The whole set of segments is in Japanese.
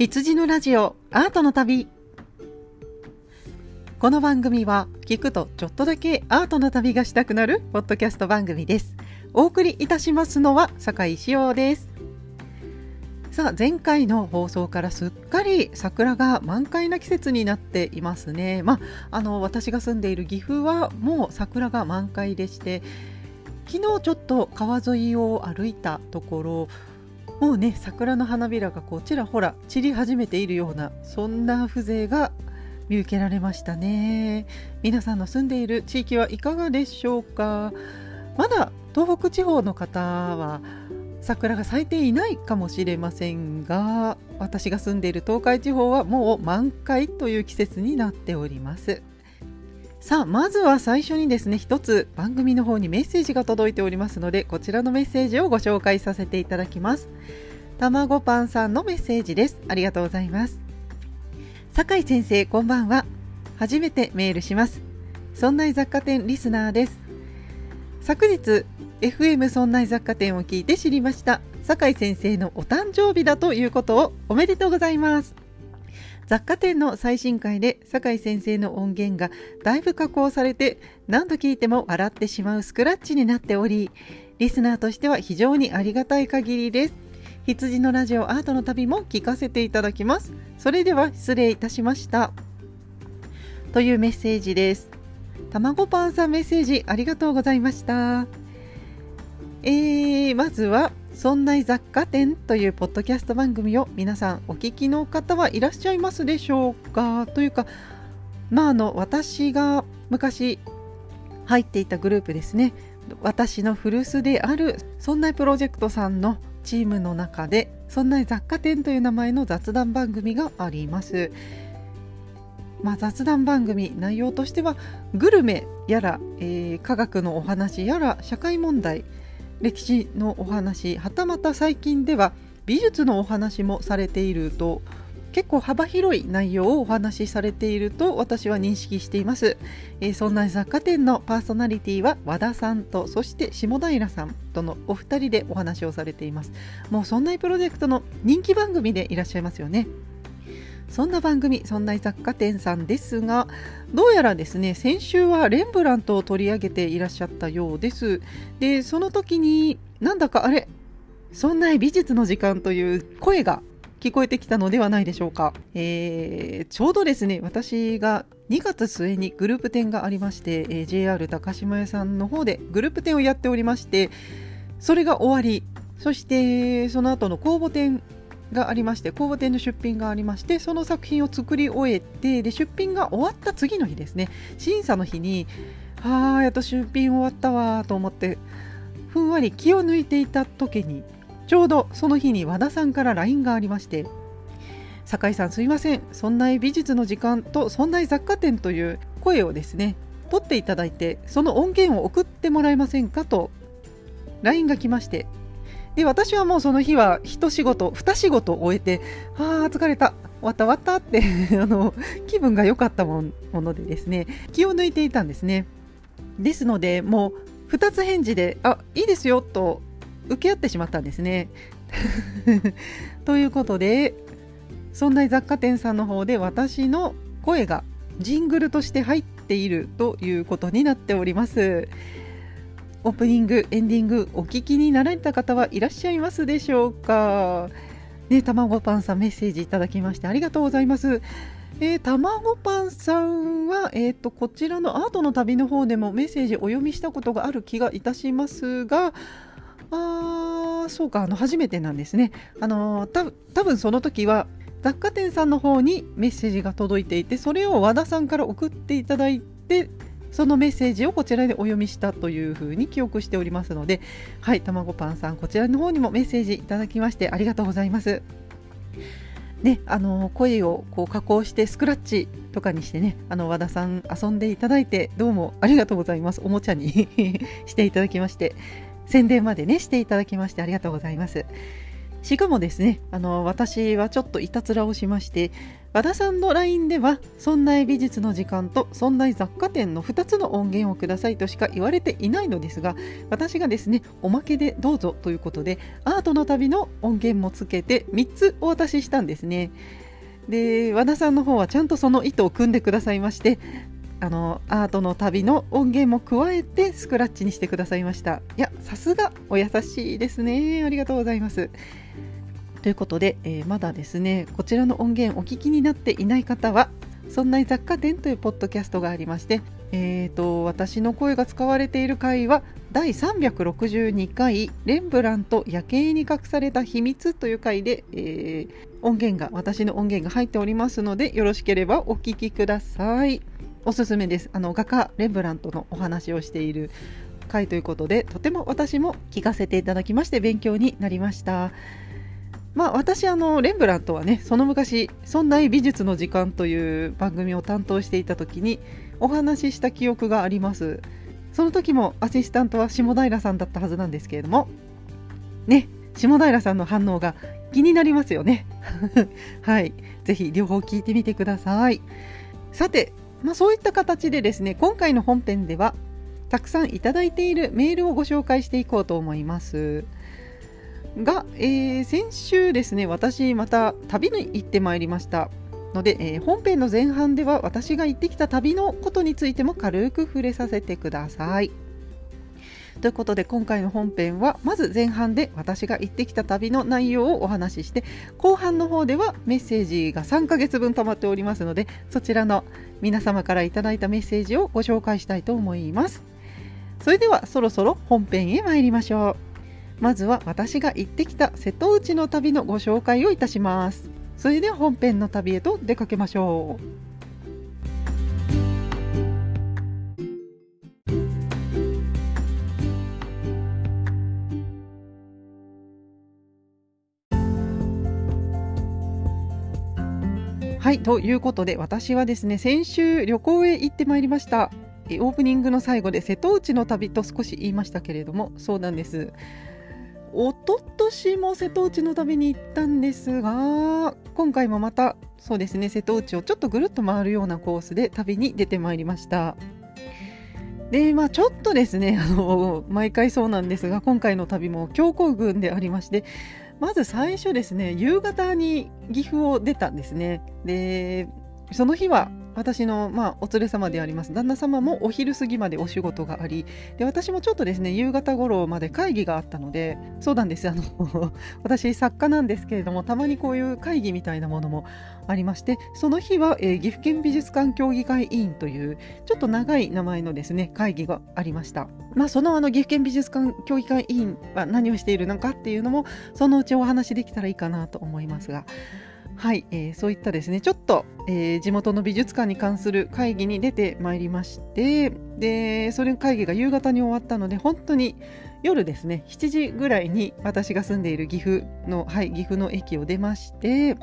羊のラジオアートの旅。この番組は聞くとちょっとだけアートの旅がしたくなるポッドキャスト番組です。お送りいたしますのは酒井志陽です。さあ前回の放送からすっかり桜が満開な季節になっていますね。まああの私が住んでいる岐阜はもう桜が満開でして昨日ちょっと川沿いを歩いたところもうね桜の花びらがこちらほら散り始めているようなそんな風情が見受けられましたね。皆さんの住んでいる地域はいかがでしょうか？まだ東北地方の方は桜が咲いていないかもしれませんが私が住んでいる東海地方はもう満開という季節になっております。さあまずは最初にですね一つ番組の方にメッセージが届いておりますのでこちらのメッセージをご紹介させていただきます。たまごパンさんのメッセージです。ありがとうございます。酒井先生こんばんは。初めてメールします。そんな雑貨店リスナーです。昨日 FM そんな雑貨店を聞いて知りました。酒井先生のお誕生日だということをおめでとうございます。雑貨店の最新回で酒井先生の音源がだいぶ加工されて何度聞いても笑ってしまうスクラッチになっておりリスナーとしては非常にありがたい限りです。羊のラジオアートの旅も聞かせていただきます。それでは失礼いたしました。というメッセージです。たまごパンさんメッセージありがとうございました。えー、まずはそんな雑貨店というポッドキャスト番組を皆さんお聞きの方はいらっしゃいますでしょうか？というかまああの私が昔入っていたグループですね。私の古巣であるそんなプロジェクトさんのチームの中でそんな雑貨店という名前の雑談番組があります。まあ、雑談番組内容としてはグルメやら、えー、科学のお話やら社会問題歴史のお話はたまた最近では美術のお話もされていると結構幅広い内容をお話しされていると私は認識しています、えー、そんな雑貨店のパーソナリティは和田さんとそして下平さんとのお二人でお話をされています。もうそんなプロジェクトの人気番組でいらっしゃいますよね。そんな番組、そんな雑貨店さんですが、どうやらですね、先週はレンブラントを取り上げていらっしゃったようです。で、その時になんだかあれ、そんな美術の時間という声が聞こえてきたのではないでしょうか。えー、ちょうどですね、私が2月末にグループ展がありまして、えー、JR 高島屋さんの方でグループ展をやっておりまして、それが終わり、そしてその後の公募展がありまして公募展の出品がありましてその作品を作り終えてで出品が終わった次の日ですね。審査の日にああやっと出品終わったわと思ってふんわり気を抜いていた時にちょうどその日に和田さんから LINE がありまして酒井さんすいませんそんな美術の時間とそんな雑貨店という声をですね取っていただいてその音源を送ってもらえませんかと LINE が来ましてで私はもうその日は一仕事二仕事終えてああ疲れた終わった終わったって あの気分が良かったものでですね気を抜いていたんですねですのでもう2つ返事で「あいいですよ」と受け合ってしまったんですね ということでそんな雑貨店さんの方で私の声がジングルとして入っているということになっております。オープニング、エンディングお聞きになられた方はいらっしゃいますでしょうか。ね、たまごパンさんメッセージいただきましてありがとうございます。えー、たまごパンさんは、えーと、こちらのアートの旅の方でもメッセージお読みしたことがある気がいたしますが、あそうかあの初めてなんですね。あのた多分その時は雑貨店さんの方にメッセージが届いていてそれを和田さんから送っていただいてそのメッセージをこちらでお読みしたというふうに記憶しておりますので、はい、たまごパンさん、こちらの方にもメッセージいただきましてありがとうございます。ね、あの声をこう加工してスクラッチとかにしてね、あの和田さん遊んでいただいてどうもありがとうございます。おもちゃに していただきまして、宣伝までねしていただきましてありがとうございます。しかもですね、あの私はちょっといたずらをしまして、和田さんの LINE では「そんな美術の時間」と「そんな雑貨店」の2つの音源をくださいとしか言われていないのですが私がですねおまけでどうぞということでアートの旅の音源もつけて3つお渡ししたんですね。で和田さんの方はちゃんとその意図を組んでくださいましてあのアートの旅の音源も加えてスクラッチにしてくださいました。いやさすがお優しいですね。ありがとうございます。ということで、えー、まだですねこちらの音源お聞きになっていない方は「そんな雑貨店」というポッドキャストがありまして、えーと、私の声が使われている回は第362回「レンブラント夜景に隠された秘密」という回で、えー、音源が私の音源が入っておりますのでよろしければお聞きください。おすすめですあの画家レンブラントのお話をしている回ということでとても私も聞かせていただきまして勉強になりました。まあ、私あのレンブラントはねその昔「そんな美術の時間」という番組を担当していた時にお話しした記憶があります。その時もアシスタントは下平さんだったはずなんですけれども。ね下平さんの反応が気になりますよね。はい。ぜひ両方聞いてみてください。さて、まあ、そういった形でですね今回の本編ではたくさんいただいているメールをご紹介していこうと思います。が、えー、先週ですね私また旅に行ってまいりましたので、えー、本編の前半では私が行ってきた旅のことについても軽く触れさせてください。ということで今回の本編はまず前半で私が行ってきた旅の内容をお話しして後半の方ではメッセージが3ヶ月分溜まっておりますのでそちらの皆様からいただいたメッセージをご紹介したいと思います。それではそろそろ本編へ参りましょう。まずは私が行ってきた瀬戸内の旅のご紹介をいたします。それでは本編の旅へと出かけましょう。はい、ということで私はですね先週旅行へ行ってまいりました。オープニングの最後で瀬戸内の旅と少し言いましたけれどもそうなんです。一昨年も瀬戸内の旅に行ったんですが今回もまたそうですね瀬戸内をちょっとぐるっと回るようなコースで旅に出てまいりました。でまあちょっとですね あの毎回そうなんですが今回の旅も強行軍でありましてまず最初ですね夕方に岐阜を出たんですね。でその日は私の、まあ、お連れ様であります。旦那様もお昼過ぎまでお仕事がありで私もちょっとですね夕方頃まで会議があったのでそうなんです。あの 私作家なんですけれどもたまにこういう会議みたいなものもありましてその日は、えー、岐阜県美術館協議会委員というちょっと長い名前のですね会議がありました、まあ、そのあの岐阜県美術館協議会委員は何をしているのかっていうのもそのうちお話できたらいいかなと思いますがはい、えー、そういったですねちょっと、えー、地元の美術館に関する会議に出てまいりましてでそれ会議が夕方に終わったので本当に夜ですね7時ぐらいに私が住んでいる岐阜の、はい、岐阜の駅を出まして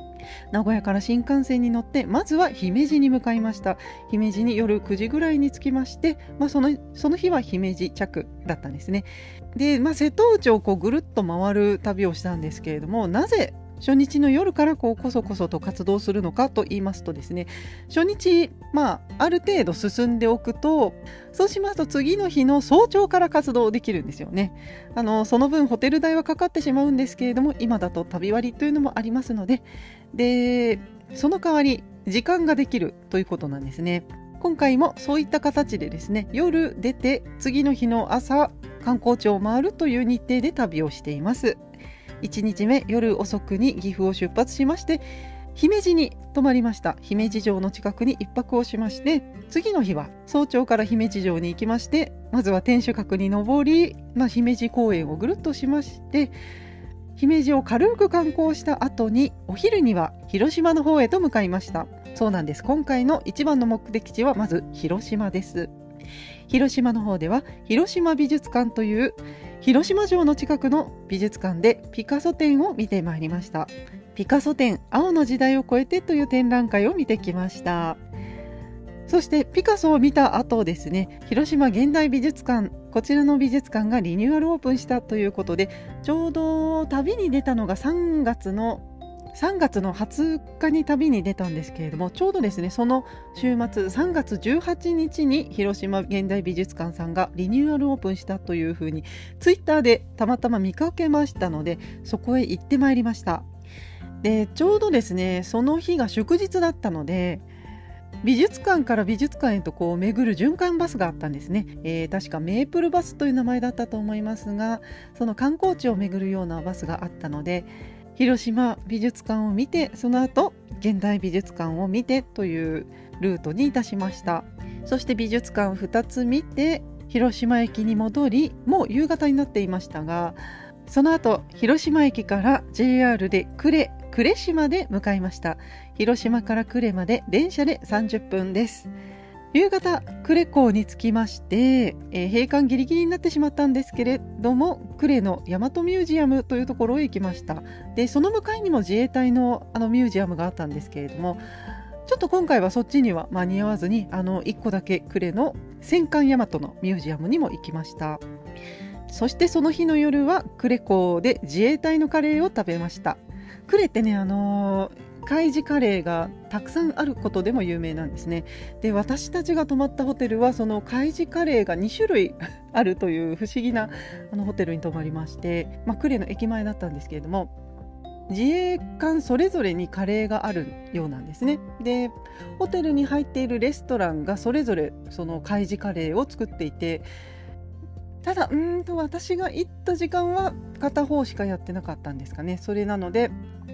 名古屋から新幹線に乗ってまずは姫路に向かいました。姫路に夜9時ぐらいに着きまして、まあ、そのその日は姫路着だったんですね。で、まあ、瀬戸内をこうぐるっと回る旅をしたんですけれどもなぜ初日の夜からこうこそこそと活動するのかと言いますとですね初日、まあ、ある程度進んでおくとそうしますと次の日の早朝から活動できるんですよね。あのその分ホテル代はかかってしまうんですけれども今だと旅割というのもありますのででその代わり時間ができるということなんですね。今回もそういった形でですね夜出て次の日の朝観光地を回るという日程で旅をしています。1日目夜遅くに岐阜を出発しまして姫路に泊まりました。姫路城の近くに1泊をしまして次の日は早朝から姫路城に行きましてまずは天守閣に登り、まあ、姫路公園をぐるっとしまして姫路を軽く観光した後にお昼には広島の方へと向かいました。そうなんです。今回の一番の目的地はまず広島です。広島の方では広島美術館という広島城の近くの美術館でピカソ展を見てまいりました。ピカソ展青の時代を超えてという展覧会を見てきました。そしてピカソを見た後ですね広島現代美術館こちらの美術館がリニューアルオープンしたということでちょうど旅に出たのが3月の3月の20日に旅に出たんですけれどもちょうどですねその週末3月18日に広島現代美術館さんがリニューアルオープンしたというふうにツイッターでたまたま見かけましたのでそこへ行ってまいりました。でちょうどですねその日が祝日だったので美術館から美術館へとこう巡る循環バスがあったんですね、えー、確かメープルバスという名前だったと思いますがその観光地を巡るようなバスがあったので広島美術館を見てその後現代美術館を見てというルートにいたしました。そして美術館2つ見て広島駅に戻りもう夕方になっていましたがその後広島駅から JR で呉呉市まで向かいました。広島から呉まで電車で30分です。夕方呉港に着きまして、えー、閉館ギリギリになってしまったんですけれども呉の大和ミュージアムというところへ行きました。でその向かいにも自衛隊のあのミュージアムがあったんですけれどもちょっと今回はそっちには間に合わずにあの1個だけ呉の戦艦大和のミュージアムにも行きました。そしてその日の夜は呉港で自衛隊のカレーを食べました。呉ってねあのー海事カレーがたくさんあることでも有名なんですね。で私たちが泊まったホテルはその海事カレーが2種類あるという不思議なあのホテルに泊まりまして、まあ、呉の駅前だったんですけれども自衛官それぞれにカレーがあるようなんですね。でホテルに入っているレストランがそれぞれその海事カレーを作っていてただうんと私が行った時間は片方しかやってなかったんですかね。それなので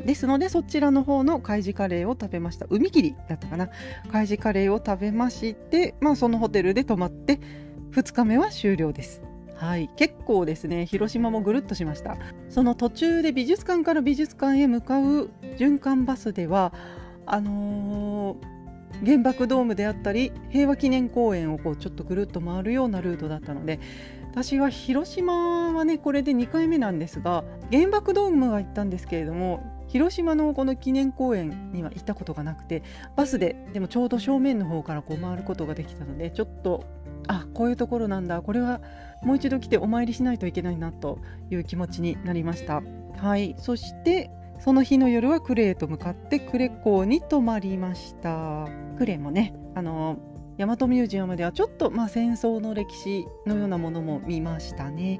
ですのでそちらの方の海事カレーを食べました。海切りだったかな。海事カレーを食べましてまあそのホテルで泊まって2日目は終了です。はい。結構ですね広島もぐるっとしました。その途中で美術館から美術館へ向かう循環バスではあのー原爆ドームであったり平和記念公園をこうちょっとぐるっと回るようなルートだったので私は広島はねこれで2回目なんですが原爆ドームは行ったんですけれども広島のこの記念公園には行ったことがなくてバスででもちょうど正面の方からこう回ることができたのでちょっとあこういうところなんだ。これはもう一度来てお参りしないといけないなという気持ちになりました。はい。そしてその日の夜はクレへと向かって呉港に泊まりました。呉もねあの大和ミュージアムではちょっと、まあ、戦争の歴史のようなものも見ましたね。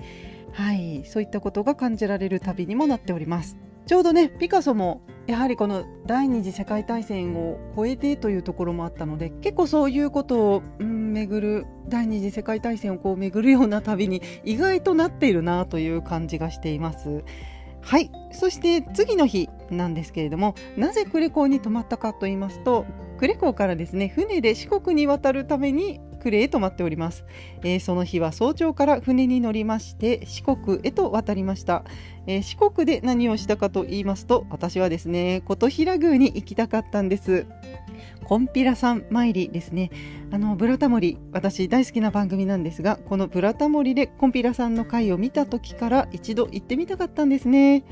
はい、そういったことが感じられる旅にもなっております。ちょうどね、ピカソもやはりこの第二次世界大戦を超えてというところもあったので、結構そういうことを、うん、巡る、第二次世界大戦をこう巡るような旅に意外となっているなという感じがしています。はい、そして次の日なんですけれども、なぜ呉港に泊まったかと言いますと、呉港からですね船で四国に渡るために呉へ泊まっております、えー、その日は早朝から船に乗りまして四国へと渡りました、えー、四国で何をしたかと言いますと私はですね琴平宮に行きたかったんです。コンピラさん参りですね。あのブラタモリ私大好きな番組なんですがこのブラタモリでコンピラさんの回を見た時から一度行ってみたかったんですね。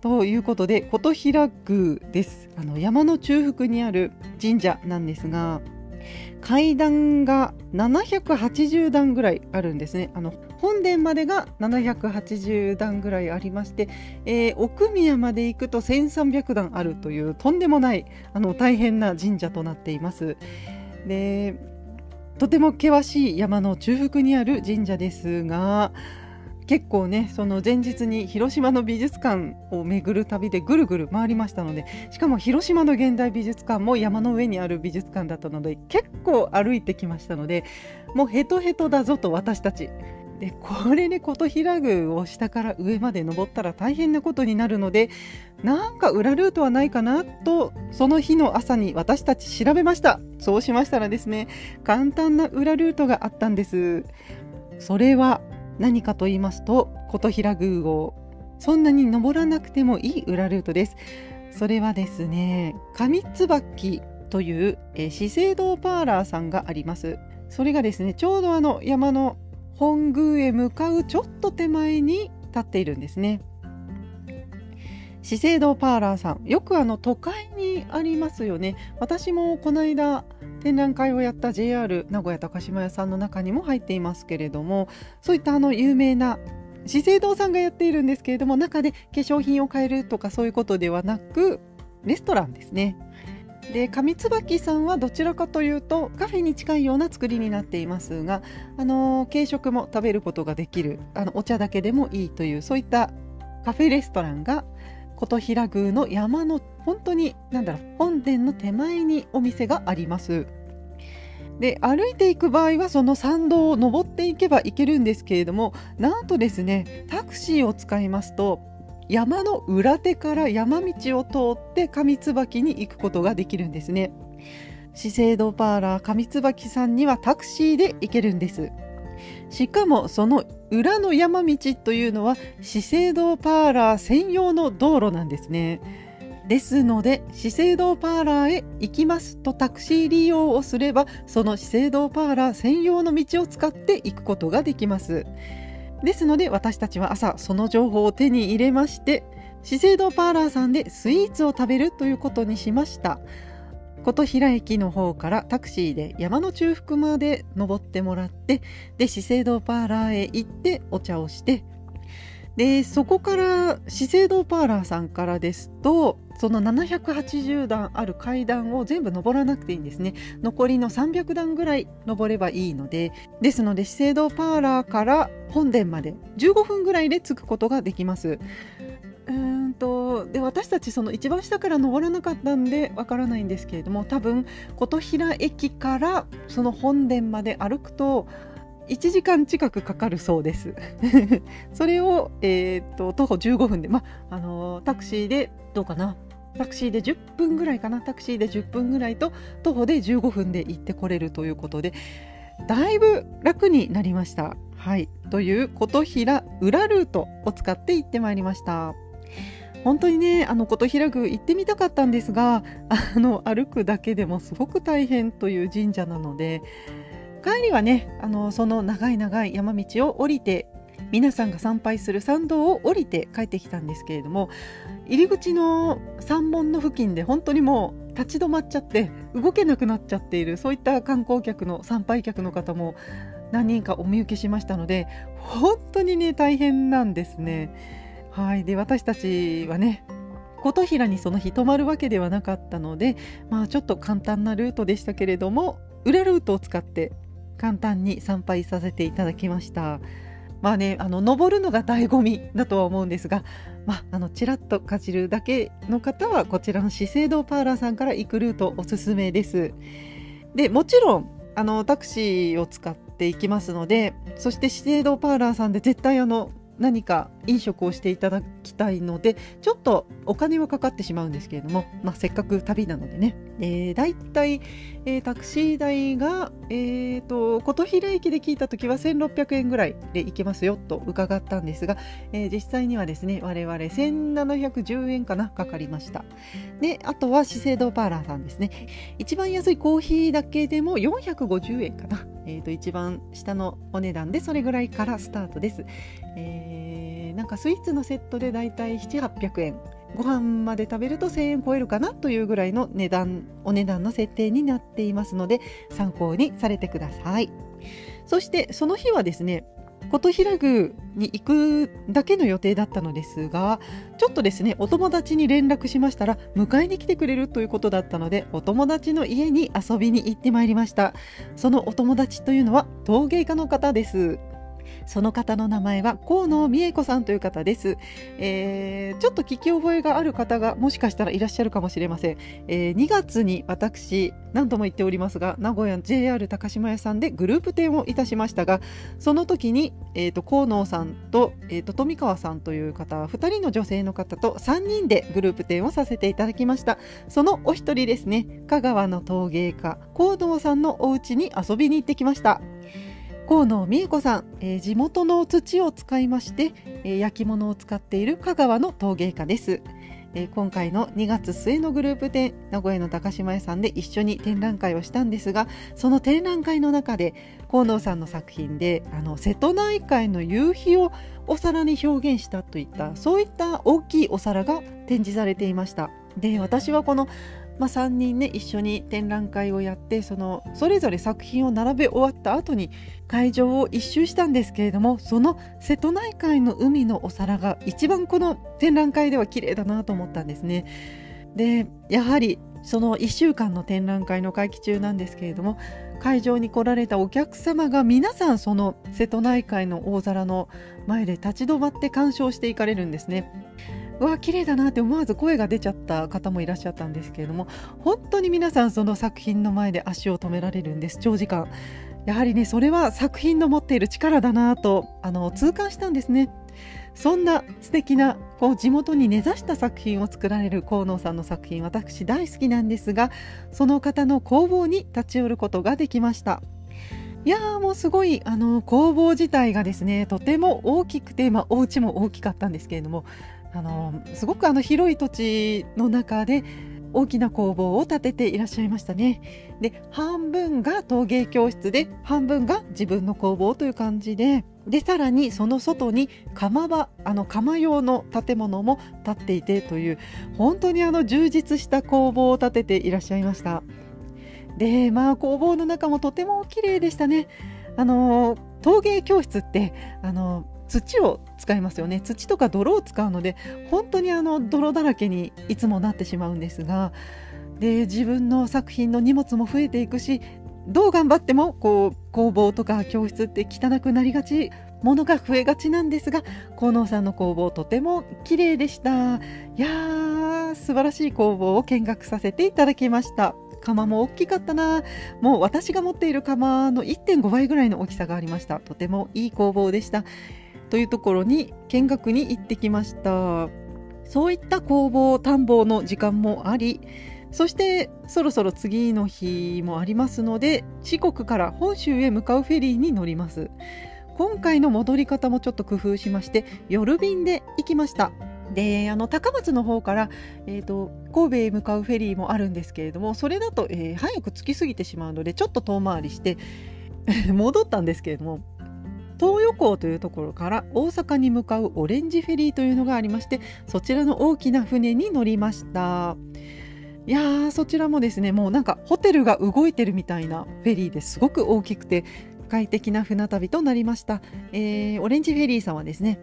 ということで琴平宮です。あの山の中腹にある神社なんですが階段が780段ぐらいあるんですね。あの本殿までが780段ぐらいありまして、えー、奥宮まで行くと1300段あるというとんでもないあの大変な神社となっています。でとても険しい山の中腹にある神社ですが結構ねその前日に広島の美術館を巡る旅でぐるぐる回りましたのでしかも広島の現代美術館も山の上にある美術館だったので結構歩いてきましたのでもうヘトヘトだぞと私たちでこれで琴平宮を下から上まで登ったら大変なことになるのでなんか裏ルートはないかなとその日の朝に私たち調べました。そうしましたらですね簡単な裏ルートがあったんです。それは何かと言いますと琴平宮号。そんなに登らなくてもいい裏ルートです。それはですね上椿という、えー、資生堂パーラーさんがあります。それがですねちょうどあの山の本宮へ向かうちょっと手前に立っているんですね。資生堂パーラーさんよくあの都会にありますよね。私もこの間展覧会をやった JR 名古屋高島屋さんの中にも入っていますけれどもそういったあの有名な資生堂さんがやっているんですけれども中で化粧品を買えるとかそういうことではなくレストランですね。で上椿さんはどちらかというとカフェに近いような作りになっていますが、あの軽食も食べることができるあのお茶だけでもいいというそういったカフェレストランが琴平宮の山の本当に何だろう本殿の手前にお店があります。で歩いていく場合はその参道を登っていけば行けるんですけれどもなんとですねタクシーを使いますと山の裏手から山道を通って上椿に行くことができるんですね資生堂パーラー上椿さんにはタクシーで行けるんですしかもその裏の山道というのは資生堂パーラー専用の道路なんですね。ですので資生堂パーラーへ行きますとタクシー利用をすればその資生堂パーラー専用の道を使って行くことができます。ですので私たちは朝その情報を手に入れまして資生堂パーラーさんでスイーツを食べるということにしました。琴平駅の方からタクシーで山の中腹まで登ってもらってで資生堂パーラーへ行ってお茶をして。でそこから資生堂パーラーさんからですとその780段ある階段を全部登らなくていいんですね。残りの300段ぐらい登ればいいので。ですので資生堂パーラーから本殿まで15分ぐらいで着くことができます。うんとで私たちその一番下から登らなかったんでわからないんですけれども多分琴平駅からその本殿まで歩くと1時間近くかかるそうです それを、えーと、徒歩15分で、まあのタクシーでどうかな？タクシーで10分ぐらいかな？タクシーで10分ぐらいと徒歩で15分で行ってこれるということでだいぶ楽になりました。はい、という琴平裏ルートを使って行ってまいりました。本当にねあの琴平宮行ってみたかったんですがあの歩くだけでもすごく大変という神社なので帰りはねあのその長い長い山道を降りて皆さんが参拝する参道を降りて帰ってきたんですけれども入り口の山門の付近で本当にもう立ち止まっちゃって動けなくなっちゃっているそういった観光客の参拝客の方も何人かお見受けしましたので本当にね大変なんですね。はい。で私たちはね琴平にその日泊まるわけではなかったのでまあちょっと簡単なルートでしたけれども裏ルートを使って簡単に参拝させていただきました。まあねあの登るのが醍醐味だとは思うんですがまああのちらっとかじるだけの方はこちらの資生堂パーラーさんから行くルートおすすめです。でもちろんあのタクシーを使っていきますのでそして資生堂パーラーさんで絶対あの何か飲食をしていただきたいのでちょっとお金はかかってしまうんですけれども、まあ、せっかく旅なのでね、えー、だいたい、えー、タクシー代が、えーと、琴平駅で聞いた時は1600円ぐらいで行けますよと伺ったんですが、えー、実際にはですね我々1710円かなかかりました。であとは資生堂パーラーさんですね。一番安いコーヒーだけでも450円かな。えー、と一番下のお値段でそれぐらいからスタートです。えー、なんかスイーツのセットでだいたい7,800円。ご飯まで食べると1000円超えるかなというぐらいの値段お値段の設定になっていますので参考にされてください。そしてその日はですね琴平宮に行くだけの予定だったのですがちょっとですねお友達に連絡しましたら迎えに来てくれるということだったのでお友達の家に遊びに行ってまいりました。そのお友達というのは陶芸家の方です。その方の名前は河野美恵子さんという方です、えー、ちょっと聞き覚えがある方がもしかしたらいらっしゃるかもしれません、えー、2月に私何度も言っておりますが名古屋 JR 高島屋さんでグループ展をいたしましたがその時に、えーと、河野さんと,、えーと、富川さんという方2人の女性の方と3人でグループ展をさせていただきました。そのお一人ですね。香川の陶芸家河野さんのお家に遊びに行ってきました。河野美恵子さん、えー、地元の土を使いまして、えー、焼き物を使っている香川の陶芸家です、えー、今回の2月末のグループ展名古屋の高島屋さんで一緒に展覧会をしたんですがその展覧会の中で河野さんの作品であの瀬戸内海の夕日をお皿に表現したといったそういった大きいお皿が展示されていました。で私はこのまあ、3人ね一緒に展覧会をやってそのそれぞれ作品を並べ終わった後に会場を一周したんですけれどもその瀬戸内海の海のお皿が一番この展覧会では綺麗だなと思ったんですね。でやはりその1週間の展覧会の会期中なんですけれども会場に来られたお客様が皆さんその瀬戸内海の大皿の前で立ち止まって鑑賞していかれるんですね。うわ綺麗だなって思わず声が出ちゃった方もいらっしゃったんですけれども本当に皆さんその作品の前で足を止められるんです。長時間。やはりねそれは作品の持っている力だなとあの痛感したんですね。そんな素敵なこう地元に根ざした作品を作られる河野さんの作品私大好きなんですがその方の工房に立ち寄ることができました。いやーもうすごいあの工房自体がですねとても大きくて、まあ、お家も大きかったんですけれどもあのすごくあの広い土地の中で大きな工房を建てていらっしゃいましたね。で半分が陶芸教室で半分が自分の工房という感じででさらにその外に窯場あの窯用の建物も建っていてという本当にあの充実した工房を建てていらっしゃいました。でまあ工房の中もとても綺麗でしたね。あの陶芸教室ってあの土を使いますよね。土とか泥を使うので本当にあの泥だらけにいつもなってしまうんですがで自分の作品の荷物も増えていくしどう頑張ってもこう工房とか教室って汚くなりがちものが増えがちなんですが河野さんの工房とても綺麗でした。いやー素晴らしい工房を見学させていただきました。窯も大きかったな。もう私が持っている窯の1.5倍ぐらいの大きさがありました。とてもいい工房でした。というところに見学に行ってきました。そういった工房探訪の時間もありそしてそろそろ次の日もありますので四国から本州へ向かうフェリーに乗ります。今回の戻り方もちょっと工夫しまして夜便で行きました。であの高松の方から、えーと、神戸へ向かうフェリーもあるんですけれどもそれだと、えー、早く着きすぎてしまうのでちょっと遠回りして 戻ったんですけれども東横港というところから大阪に向かうオレンジフェリーというのがありましてそちらの大きな船に乗りました。いやーそちらもですねもうなんかホテルが動いてるみたいなフェリーですごく大きくて快適な船旅となりました、えー、オレンジフェリーさんはですね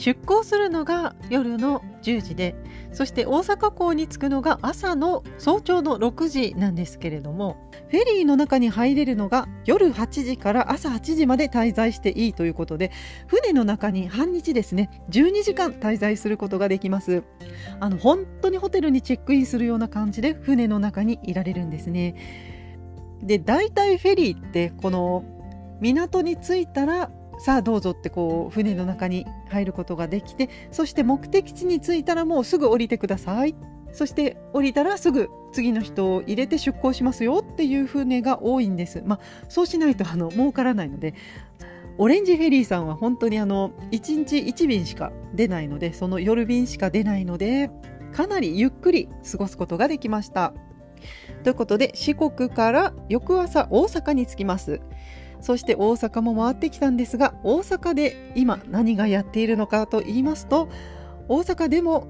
出港するのが夜の10時でそして大阪港に着くのが朝の早朝の6時なんですけれどもフェリーの中に入れるのが夜8時から朝8時まで滞在していいということで船の中に半日ですね12時間滞在することができます。あの本当にホテルにチェックインするような感じで船の中にいられるんですね。で大体フェリーってこの港に着いたらさあどうぞってこう船の中に入ることができてそして目的地に着いたらもうすぐ降りてくださいそして降りたらすぐ次の人を入れて出港しますよっていう船が多いんです。まあ、そうしないとあの儲からないのでオレンジフェリーさんは本当にあの1日1便しか出ないのでその夜便しか出ないのでかなりゆっくり過ごすことができました。ということで四国から翌朝大阪に着きます。そして大阪も回ってきたんですが大阪で今何がやっているのかと言いますと大阪でも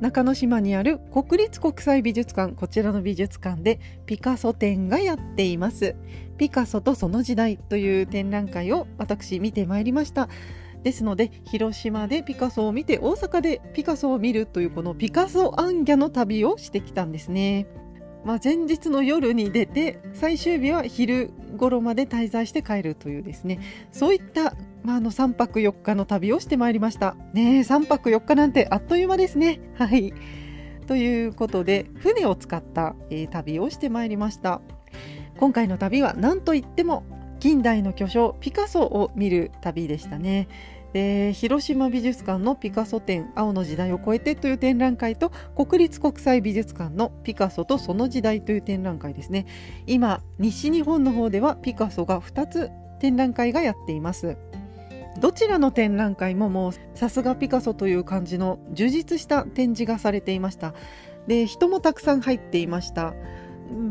中之島にある国立国際美術館こちらの美術館でピカソ展がやっています。ピカソとその時代という展覧会を私見てまいりました。ですので広島でピカソを見て大阪でピカソを見るというこのピカソアンギャの旅をしてきたんですね。まあ、前日の夜に出て最終日は昼頃まで滞在して帰るというですね。そういった、まあ、あの3泊4日の旅をしてまいりました。ね3泊4日なんてあっという間ですね。はい。ということで船を使った、えー、旅をしてまいりました。今回の旅は何といっても近代の巨匠ピカソを見る旅でしたね。で広島美術館のピカソ展「青の時代を超えて」という展覧会と国立国際美術館の「ピカソとその時代」という展覧会ですね。今西日本の方ではピカソが2つ展覧会がやっています。どちらの展覧会ももうさすがピカソという感じの充実した展示がされていました。で人もたくさん入っていました。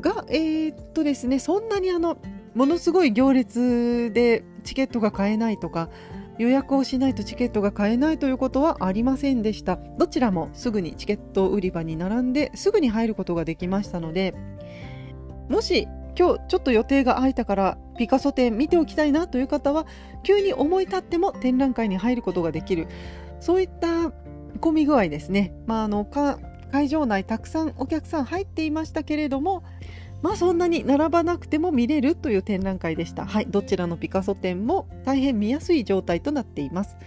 がえー、っとですねそんなにあのものすごい行列でチケットが買えないとか予約をしないとチケットが買えないということはありませんでした。どちらもすぐにチケット売り場に並んですぐに入ることができましたのでもし今日ちょっと予定が空いたからピカソ展見ておきたいなという方は急に思い立っても展覧会に入ることができる。そういった混み具合ですね、まあ、あの会場内たくさんお客さん入っていましたけれどもまあそんなに並ばなくても見れるという展覧会でした。はい、どちらのピカソ展も大変見やすい状態となっています。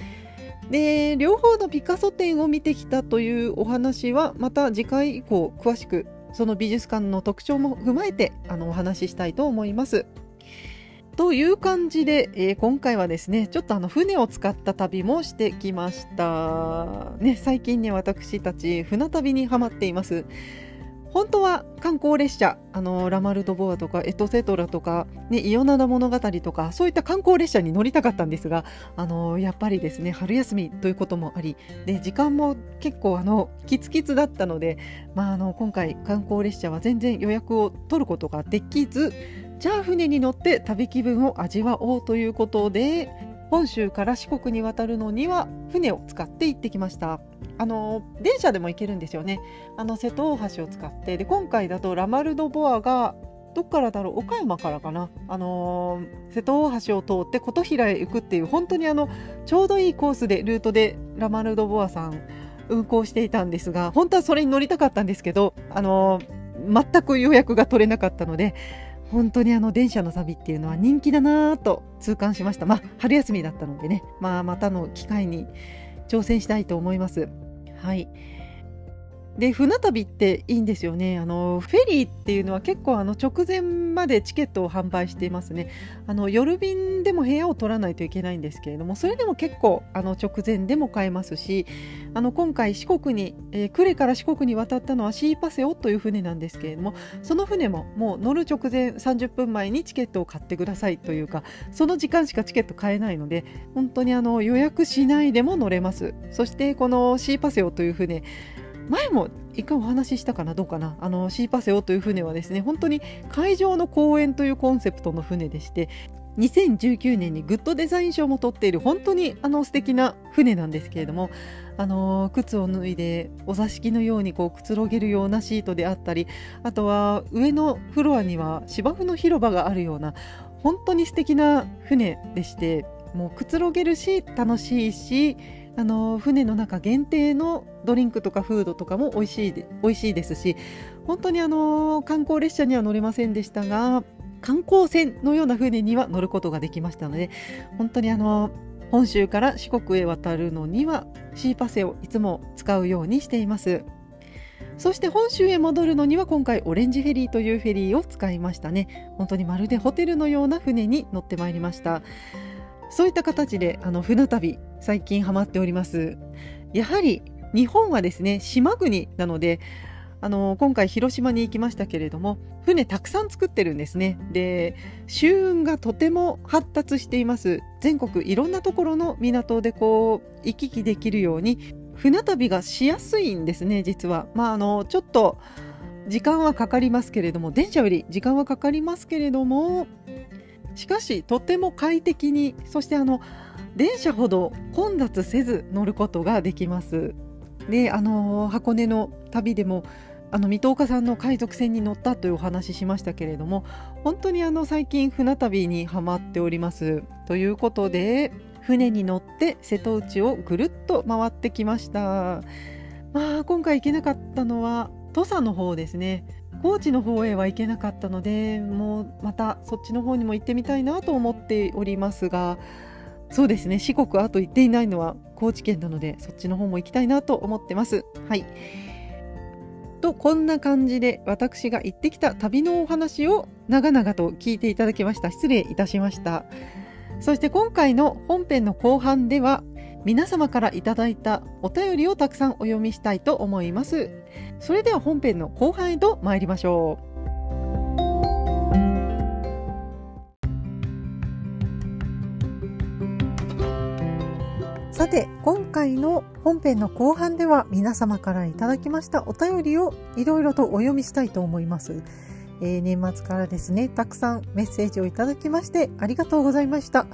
で両方のピカソ展を見てきたというお話はまた次回以降詳しくその美術館の特徴も踏まえてあのお話ししたいと思います。という感じで、えー、今回はですねちょっとあの船を使った旅もしてきました。ね、最近ね私たち船旅にはまっています。本当は観光列車あのラマルド・ボアとかエトセトラとか、ね、イオナダ物語とかそういった観光列車に乗りたかったんですがあのやっぱりですね春休みということもありで時間も結構あのキツキツだったので、まあ、あの今回観光列車は全然予約を取ることができずじゃあ船に乗って旅気分を味わおうということで本州から四国に渡るのには船を使って行ってきました。あの電車でも行けるんですよね。あの瀬戸大橋を使って。で今回だとラマルドボアがどっからだろう？岡山からかな、あの、瀬戸大橋を通って琴平へ行くっていう本当にあのちょうどいいコースでルートでラマルドボアさん運行していたんですが本当はそれに乗りたかったんですけど、あの、全く予約が取れなかったので本当にあの電車の旅っていうのは人気だなと痛感しました。まあ春休みだったのでね、まあまたの機会に挑戦したいと思います。はい。で船旅っていいんですよね。あのフェリーっていうのは結構あの直前までチケットを販売していますね。あの夜便でも部屋を取らないといけないんですけれどもそれでも結構あの直前でも買えますしあの今回四国に、えー、呉から四国に渡ったのはシーパセオという船なんですけれどもその船ももう乗る直前30分前にチケットを買ってくださいというかその時間しかチケット買えないので本当にあの予約しないでも乗れます。そしてこのシーパセオという船前も一回お話ししたかなどうかな。あのシーパセオという船はですね本当に海上の公園というコンセプトの船でして2019年にグッドデザイン賞も取っている本当にあの素敵な船なんですけれどもあの靴を脱いでお座敷のようにこうくつろげるようなシートであったりあとは上のフロアには芝生の広場があるような本当に素敵な船でしてもうくつろげるし楽しいしあの船の中限定のドリンクとかフードとかも美味しいで美味しいですし本当にあの観光列車には乗れませんでしたが観光船のような船には乗ることができましたので本当にあの本州から四国へ渡るのにはシーパセをいつも使うようにしています。そして本州へ戻るのには今回オレンジフェリーというフェリーを使いましたね。本当にまるでホテルのような船に乗ってまいりました。そういった形であの船旅最近ハマっております。やはり日本はですね島国なのであの今回広島に行きましたけれども船たくさん作ってるんですね。で舟運がとても発達しています。全国いろんなところの港でこう行き来できるように船旅がしやすいんですね実は。まああのちょっと時間はかかりますけれども電車より時間はかかりますけれどもしかしとても快適にそしてあの電車ほど混雑せず乗ることができます。であの箱根の旅でもあの水戸岡さんの海賊船に乗ったというお話ししましたけれども本当にあの最近船旅にはまっております。ということで船に乗って瀬戸内をぐるっと回ってきました。まあ今回行けなかったのは土佐の方ですね高知の方へは行けなかったのでもうまたそっちの方にも行ってみたいなと思っておりますがそうですね四国あと行っていないのは高知県なのでそっちの方も行きたいなと思ってます。はい。とこんな感じで私が行ってきた旅のお話を長々と聞いていただきました。失礼いたしました。そして今回の本編の後半では皆様からいただいたお便りをたくさんお読みしたいと思います。それでは本編の後半へと参りましょう。さて、今回の本編の後半では皆様からいただきましたお便りをいろいろとお読みしたいと思います。えー、年末からですね、たくさんメッセージをいただきましてありがとうございました。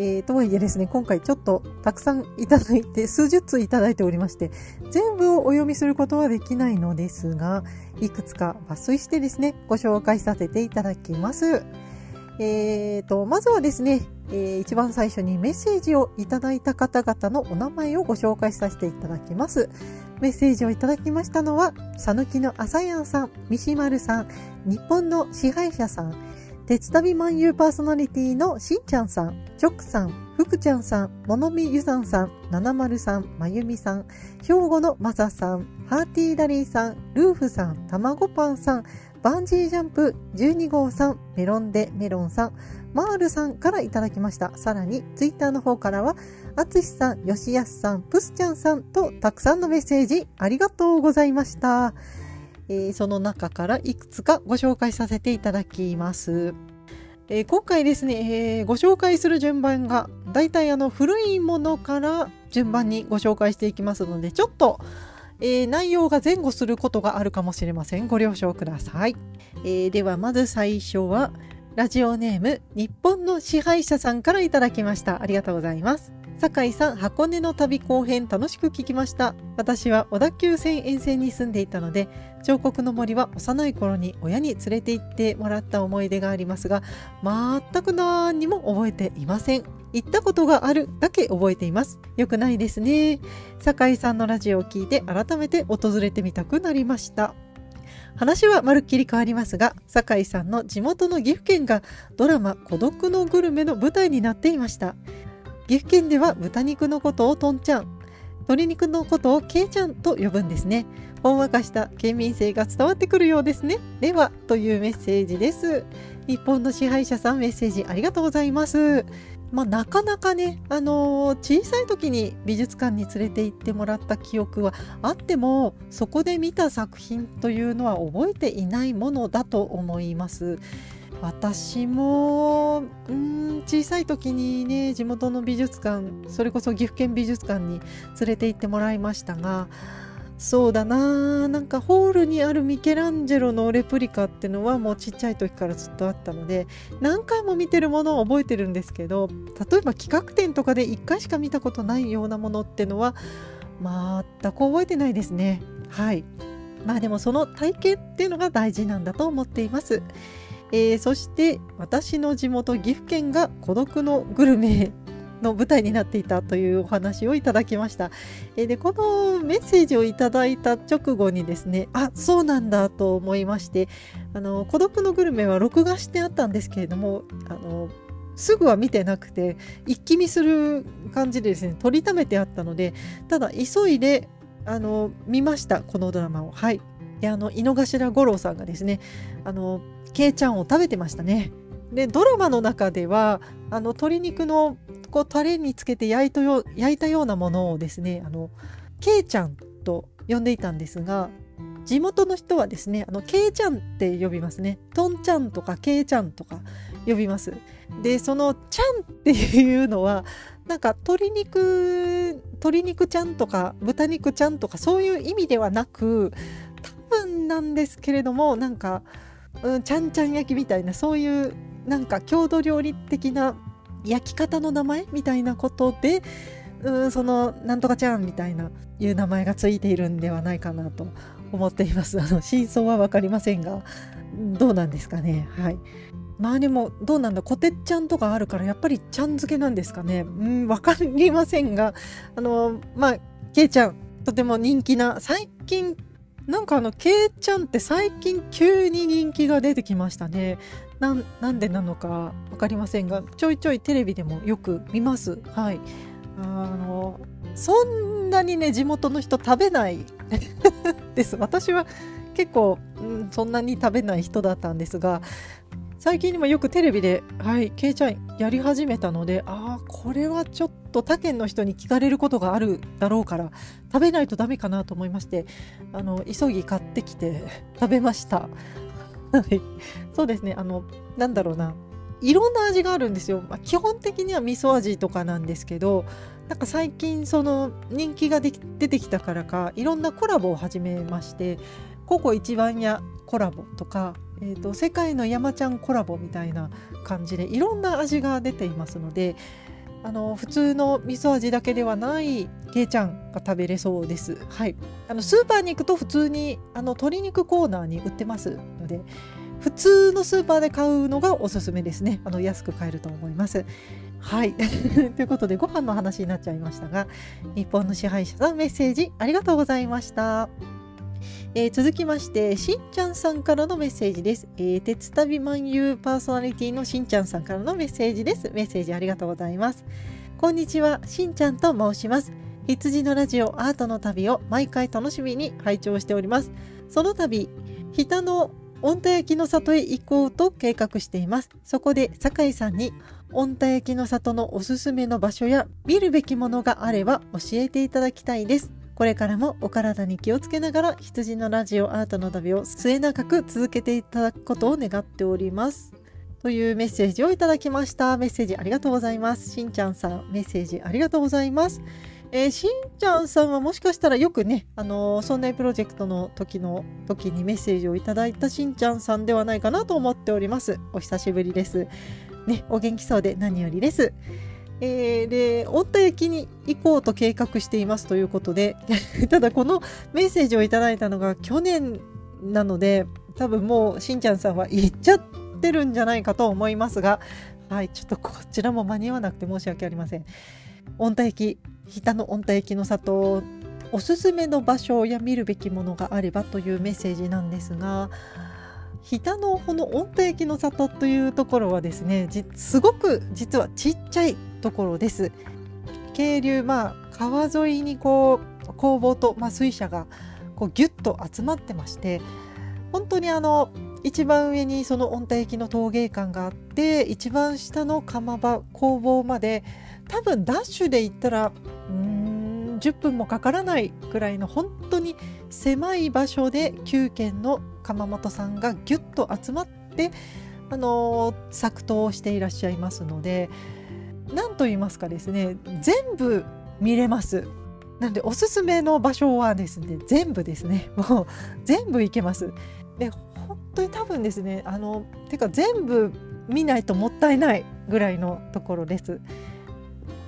えー、とはいえですね、今回ちょっとたくさんいただいて、数十通いただいておりまして、全部をお読みすることはできないのですが、いくつか抜粋してですね、ご紹介させていただきます。えーと、まずはですね、えー、一番最初にメッセージをいただいた方々のお名前をご紹介させていただきます。メッセージをいただきましたのは、さぬきのあさやんさん、みしまるさん、日本の支配者さん、鉄旅漫遊パーソナリティのしんちゃんさん、チョックさん、ふくちゃんさん、ものみゆさんさん、ななまるさん、まゆみさん、兵庫のまささん、ハーティーダリーさん、ルーフさん、たまごパンさん、バンジージャンプ12号さん、メロンでメロンさん、マールさんからいただきました。さらに、ツイッターの方からは、あつしさん、よしやすさん、プスちゃんさんとたくさんのメッセージありがとうございました。えー、その中からいくつかご紹介させていただきます。えー、今回ですね、えー、ご紹介する順番がだいたいあの古いものから順番にご紹介していきますのでちょっと、えー、内容が前後することがあるかもしれません。ご了承ください、えではまず最初はラジオネーム日本の支配者さんからいただきました。ありがとうございます。酒井さん、箱根の旅後編楽しく聞きました。私は小田急線沿線に住んでいたので、彫刻の森は幼い頃に親に連れて行ってもらった思い出がありますが、全く何にも覚えていません。行ったことがあるだけ覚えています。よくないですね。酒井さんのラジオを聞いて改めて訪れてみたくなりました。話はまるっきり変わりますが、酒井さんの地元の岐阜県がドラマ孤独のグルメの舞台になっていました。岐阜県では豚肉のことをトンちゃん、鶏肉のことをケイちゃんと呼ぶんですね。ほんわかした県民性が伝わってくるようですね。では、というメッセージです。日本の支配者さんメッセージありがとうございます。まあ、なかなかね、あのー、小さい時に美術館に連れて行ってもらった記憶はあってもそこで見た作品というのは覚えていないものだと思います。私もうん小さい時にね地元の美術館それこそ岐阜県美術館に連れて行ってもらいましたがそうだななんかホールにあるミケランジェロのレプリカってのはもうちっちゃい時からずっとあったので何回も見てるものを覚えてるんですけど例えば企画展とかで1回しか見たことないようなものってのは全く覚えてないですねはいまあでもその体験っていうのが大事なんだと思っています。えー、そして私の地元岐阜県が孤独のグルメ の舞台になっていたというお話をいただきました。えー、でこのメッセージをいただいた直後にですねあそうなんだと思いましてあの孤独のグルメは録画してあったんですけれどもあのすぐは見てなくて一気見する感じでですね取りためてあったのでただ急いであの見ましたこのドラマをはいであの井の頭五郎さんがですねあのケイちゃんを食べてましたね。でドラマの中ではあの鶏肉のこうタレにつけて焼いたよ焼いたようなものをですねあのケイちゃんと呼んでいたんですが地元の人はですねあのケイちゃんって呼びますねトンちゃんとかケイちゃんとか呼びますでそのちゃんっていうのはなんか鶏肉鶏肉ちゃんとか豚肉ちゃんとかそういう意味ではなく多分なんですけれどもなんかうん、ちゃんちゃん焼きみたいなそういうなんか郷土料理的な焼き方の名前みたいなことで、うん、そのなんとかちゃんみたいないう名前がついているんではないかなと思っています。あの真相は分かりませんがどうなんですかね。はい。まあでもどうなんだこてっちゃんとかあるからやっぱりちゃん付けなんですかね。うん分かりませんがあのまあけいちゃんとても人気な最近なんかあの、けいちゃんって最近急に人気が出てきましたね。なんでなのか分かりませんが、ちょいちょいテレビでもよく見ます。はい。あの、そんなにね、地元の人食べない です。私は結構、うん、そんなに食べない人だったんですが、最近にもよくテレビで、はい、ケイちゃんやり始めたので、ああ、これはちょっと他県の人に聞かれることがあるだろうから、食べないとダメかなと思いまして、あの、急ぎ買ってきて 食べました。はい。そうですね、あの、なんだろうな。いろんな味があるんですよ。まあ、基本的には味噌味とかなんですけど、なんか最近その人気が出てきたからか、いろんなコラボを始めまして、ココ一番屋コラボとか、えーと、世界の山ちゃんコラボみたいな感じでいろんな味が出ていますのであの普通の味噌味だけではないけいちゃんが食べれそうです。はい、あのスーパーに行くと普通にあの鶏肉コーナーに売ってますので普通のスーパーで買うのがおすすめですね。あの安く買えると思います。はい。ということでご飯の話になっちゃいましたが日本の支配者さんメッセージありがとうございました。えー、続きまして、しんちゃんさんからのメッセージです。えー、鉄旅漫遊パーソナリティのしんちゃんさんからのメッセージです。メッセージありがとうございます。こんにちは、しんちゃんと申します。羊のラジオアートの旅を毎回楽しみに拝聴しております。その度、日田の御田焼の里へ行こうと計画しています。そこで酒井さんに御田焼の里のおすすめの場所や見るべきものがあれば教えていただきたいです。これからもお体に気をつけながら羊のラジオアートの旅を末永く続けていただくことを願っております。というメッセージをいただきました。メッセージありがとうございます。しんちゃんさん、メッセージありがとうございます。えー、しんちゃんさんはもしかしたらよくね、あのー、そんなプロジェクトの時の時にメッセージをいただいたしんちゃんさんではないかなと思っております。お久しぶりです。ね、お元気そうで何よりです。えー、で、御田駅に行こうと計画していますということで、ただこのメッセージをいただいたのが去年なので、多分もうしんちゃんさんは行っちゃってるんじゃないかと思いますが、はい、ちょっとこちらも間に合わなくて申し訳ありません。御田駅、日田の御田駅の里、おすすめの場所や見るべきものがあればというメッセージなんですが、日田のこの御田駅の里というところはですねすごく実はちっちゃいところです。渓流、まあ、川沿いにこう工房と、まあ、水車がこうギュッと集まってまして本当にあの一番上にその御田駅の陶芸館があって一番下の窯場工房まで多分ダッシュで行ったらうん10分もかからないくらいの本当に狭い場所で9軒の窯元さんがギュッと集まってあの作刀をしていらっしゃいますので何と言いますかですね全部見れます。なのでおすすめの場所はですね全部ですね。もう全部行けます。で本当に多分ですねあのてか全部見ないともったいないぐらいのところです。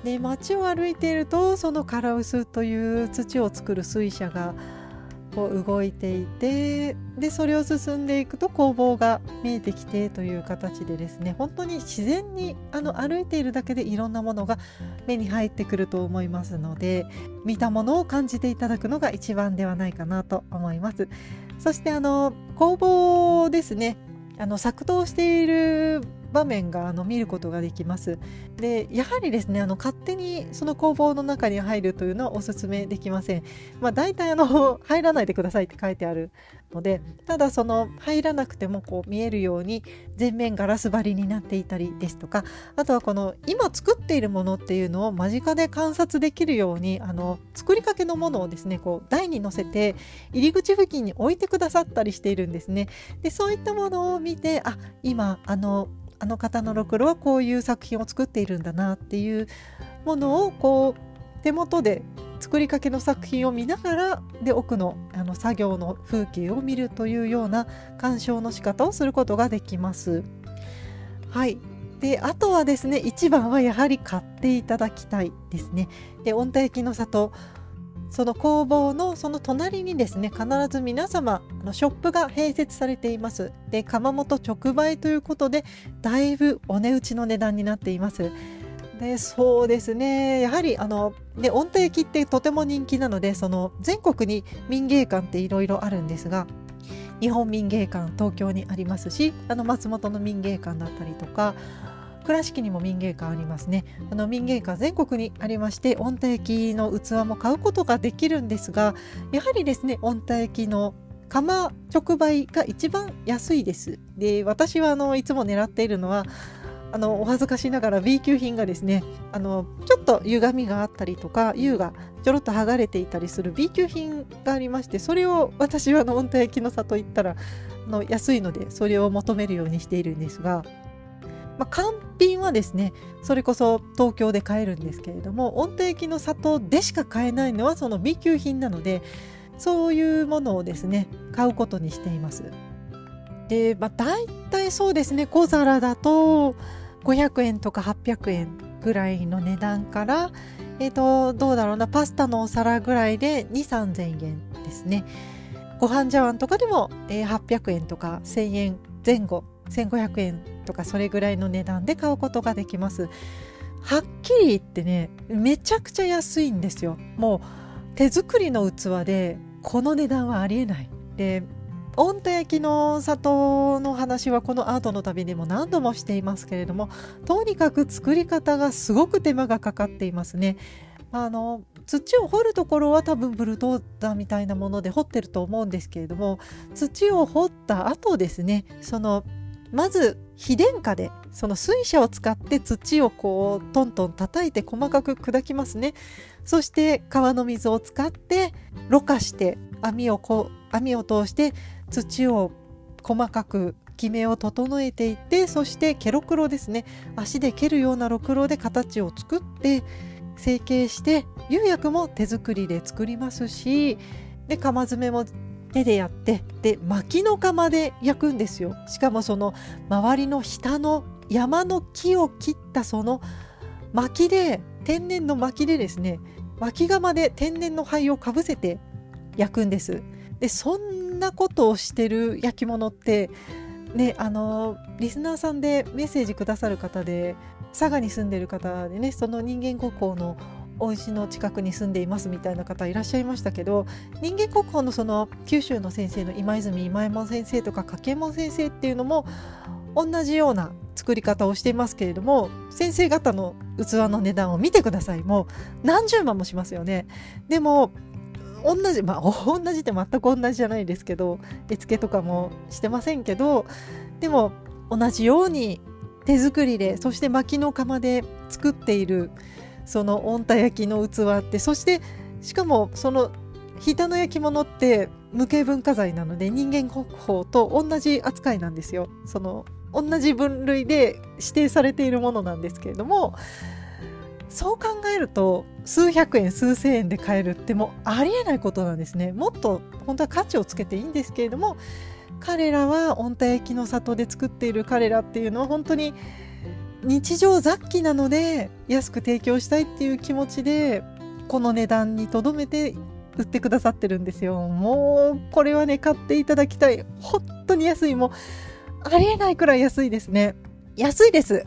で街を歩いているとそのカラウスという土を作る水車がこう動いていてでそれを進んでいくと工房が見えてきてという形でですね本当に自然にあの歩いているだけでいろんなものが目に入ってくると思いますので見たものを感じていただくのが一番ではないかなと思います。そしてあの工房ですねあの作動している場面があの見ることができます。でやはりですねあの勝手にその工房の中に入るというのはおすすめできません。まあ、大体あの 入らないでくださいって書いてあるのでただその入らなくてもこう見えるように全面ガラス張りになっていたりですとかあとはこの今作っているものっていうのを間近で観察できるようにあの作りかけのものをですねこう台に乗せて入り口付近に置いてくださったりしているんですね。でそういったものを見てあ今あのあの方のろくろはこういう作品を作っているんだなっていうものをこう手元で作りかけの作品を見ながらで奥のあの作業の風景を見るというような鑑賞の仕方をすることができます。はいであとはですね一番はやはり買っていただきたいですね。で御田焼の里その工房のその隣にですね必ず皆様のショップが併設されています。で窯元直売ということでだいぶお値打ちの値段になっています。でそうですね。やはりあので御田焼ってとても人気なのでその全国に民芸館っていろいろあるんですが日本民芸館東京にありますしあの松本の民芸館だったりとか倉敷にも民芸館ありますね。あの民芸館全国にありまして御田焼の器も買うことができるんですがやはりですね御田焼の窯直売が一番安いです。で私はあのいつも狙っているのはあのお恥ずかしながら B 級品がですねあのちょっと歪みがあったりとか U がちょろっと剥がれていたりする B 級品がありましてそれを私はあの御田焼の里行ったらあの安いのでそれを求めるようにしているんですがまあ、完品はですねそれこそ東京で買えるんですけれども温定液の砂糖でしか買えないのはその B 級品なのでそういうものをですね買うことにしています。で、まあ、大体そうですね小皿だと500円とか800円ぐらいの値段からえーと、どうだろうなパスタのお皿ぐらいで2 3 0 0円ですねご飯茶碗とかでも、えー、800円とか1000円前後1500円とかそれぐらいの値段で買うことができます。はっきり言ってねめちゃくちゃ安いんですよ。もう手作りの器でこの値段はありえない。で温度焼きの里の話はこのアートの旅でも何度もしていますけれどもとにかく作り方がすごく手間がかかっていますね。あの土を掘るところは多分ブルドーザーみたいなもので掘ってると思うんですけれども土を掘った後ですねそのまず非電化でその水車を使って土をこうトントン叩いて細かく砕きますね。そして川の水を使ってろ過して網をこ網を通して土を細かくきめを整えていってそしてケロクロですね。足で蹴るようなろくろで形を作って成形して釉薬も手作りで作りますしで釜詰めも手でやってで薪の釜で焼くんですよ。しかもその周りの下の山の木を切ったその薪で天然の薪でですね薪窯で天然の灰をかぶせて焼くんです。でそんなことをしてる焼き物ってねあのリスナーさんでメッセージくださる方で佐賀に住んでる方でねその人間国宝のお家の近くに住んでいますみたいな方いらっしゃいましたけど人間国宝のその九州の先生の今泉今右衛門先生とか家計門先生っていうのも同じような作り方をしていますけれども先生方の器の値段を見てください。もう何十万もしますよね。でも同じまあ同じって全く同じじゃないですけど絵付けとかもしてませんけどでも同じように手作りでそして薪の窯で作っているその温太焼きの器ってそしてしかもその板の焼き物って無形文化財なので人間国宝と同じ扱いなんですよ。その同じ分類で指定されているものなんですけれどもそう考えると数百円数千円で買えるってもうありえないことなんですね。もっと本当は価値をつけていいんですけれども彼らは温太焼きの里で作っている彼らっていうのは本当に日常雑記なので安く提供したいっていう気持ちでこの値段にとどめて売ってくださってるんですよ。もうこれはね買っていただきたい。本当に安い。もうありえないくらい安いですね。安いです。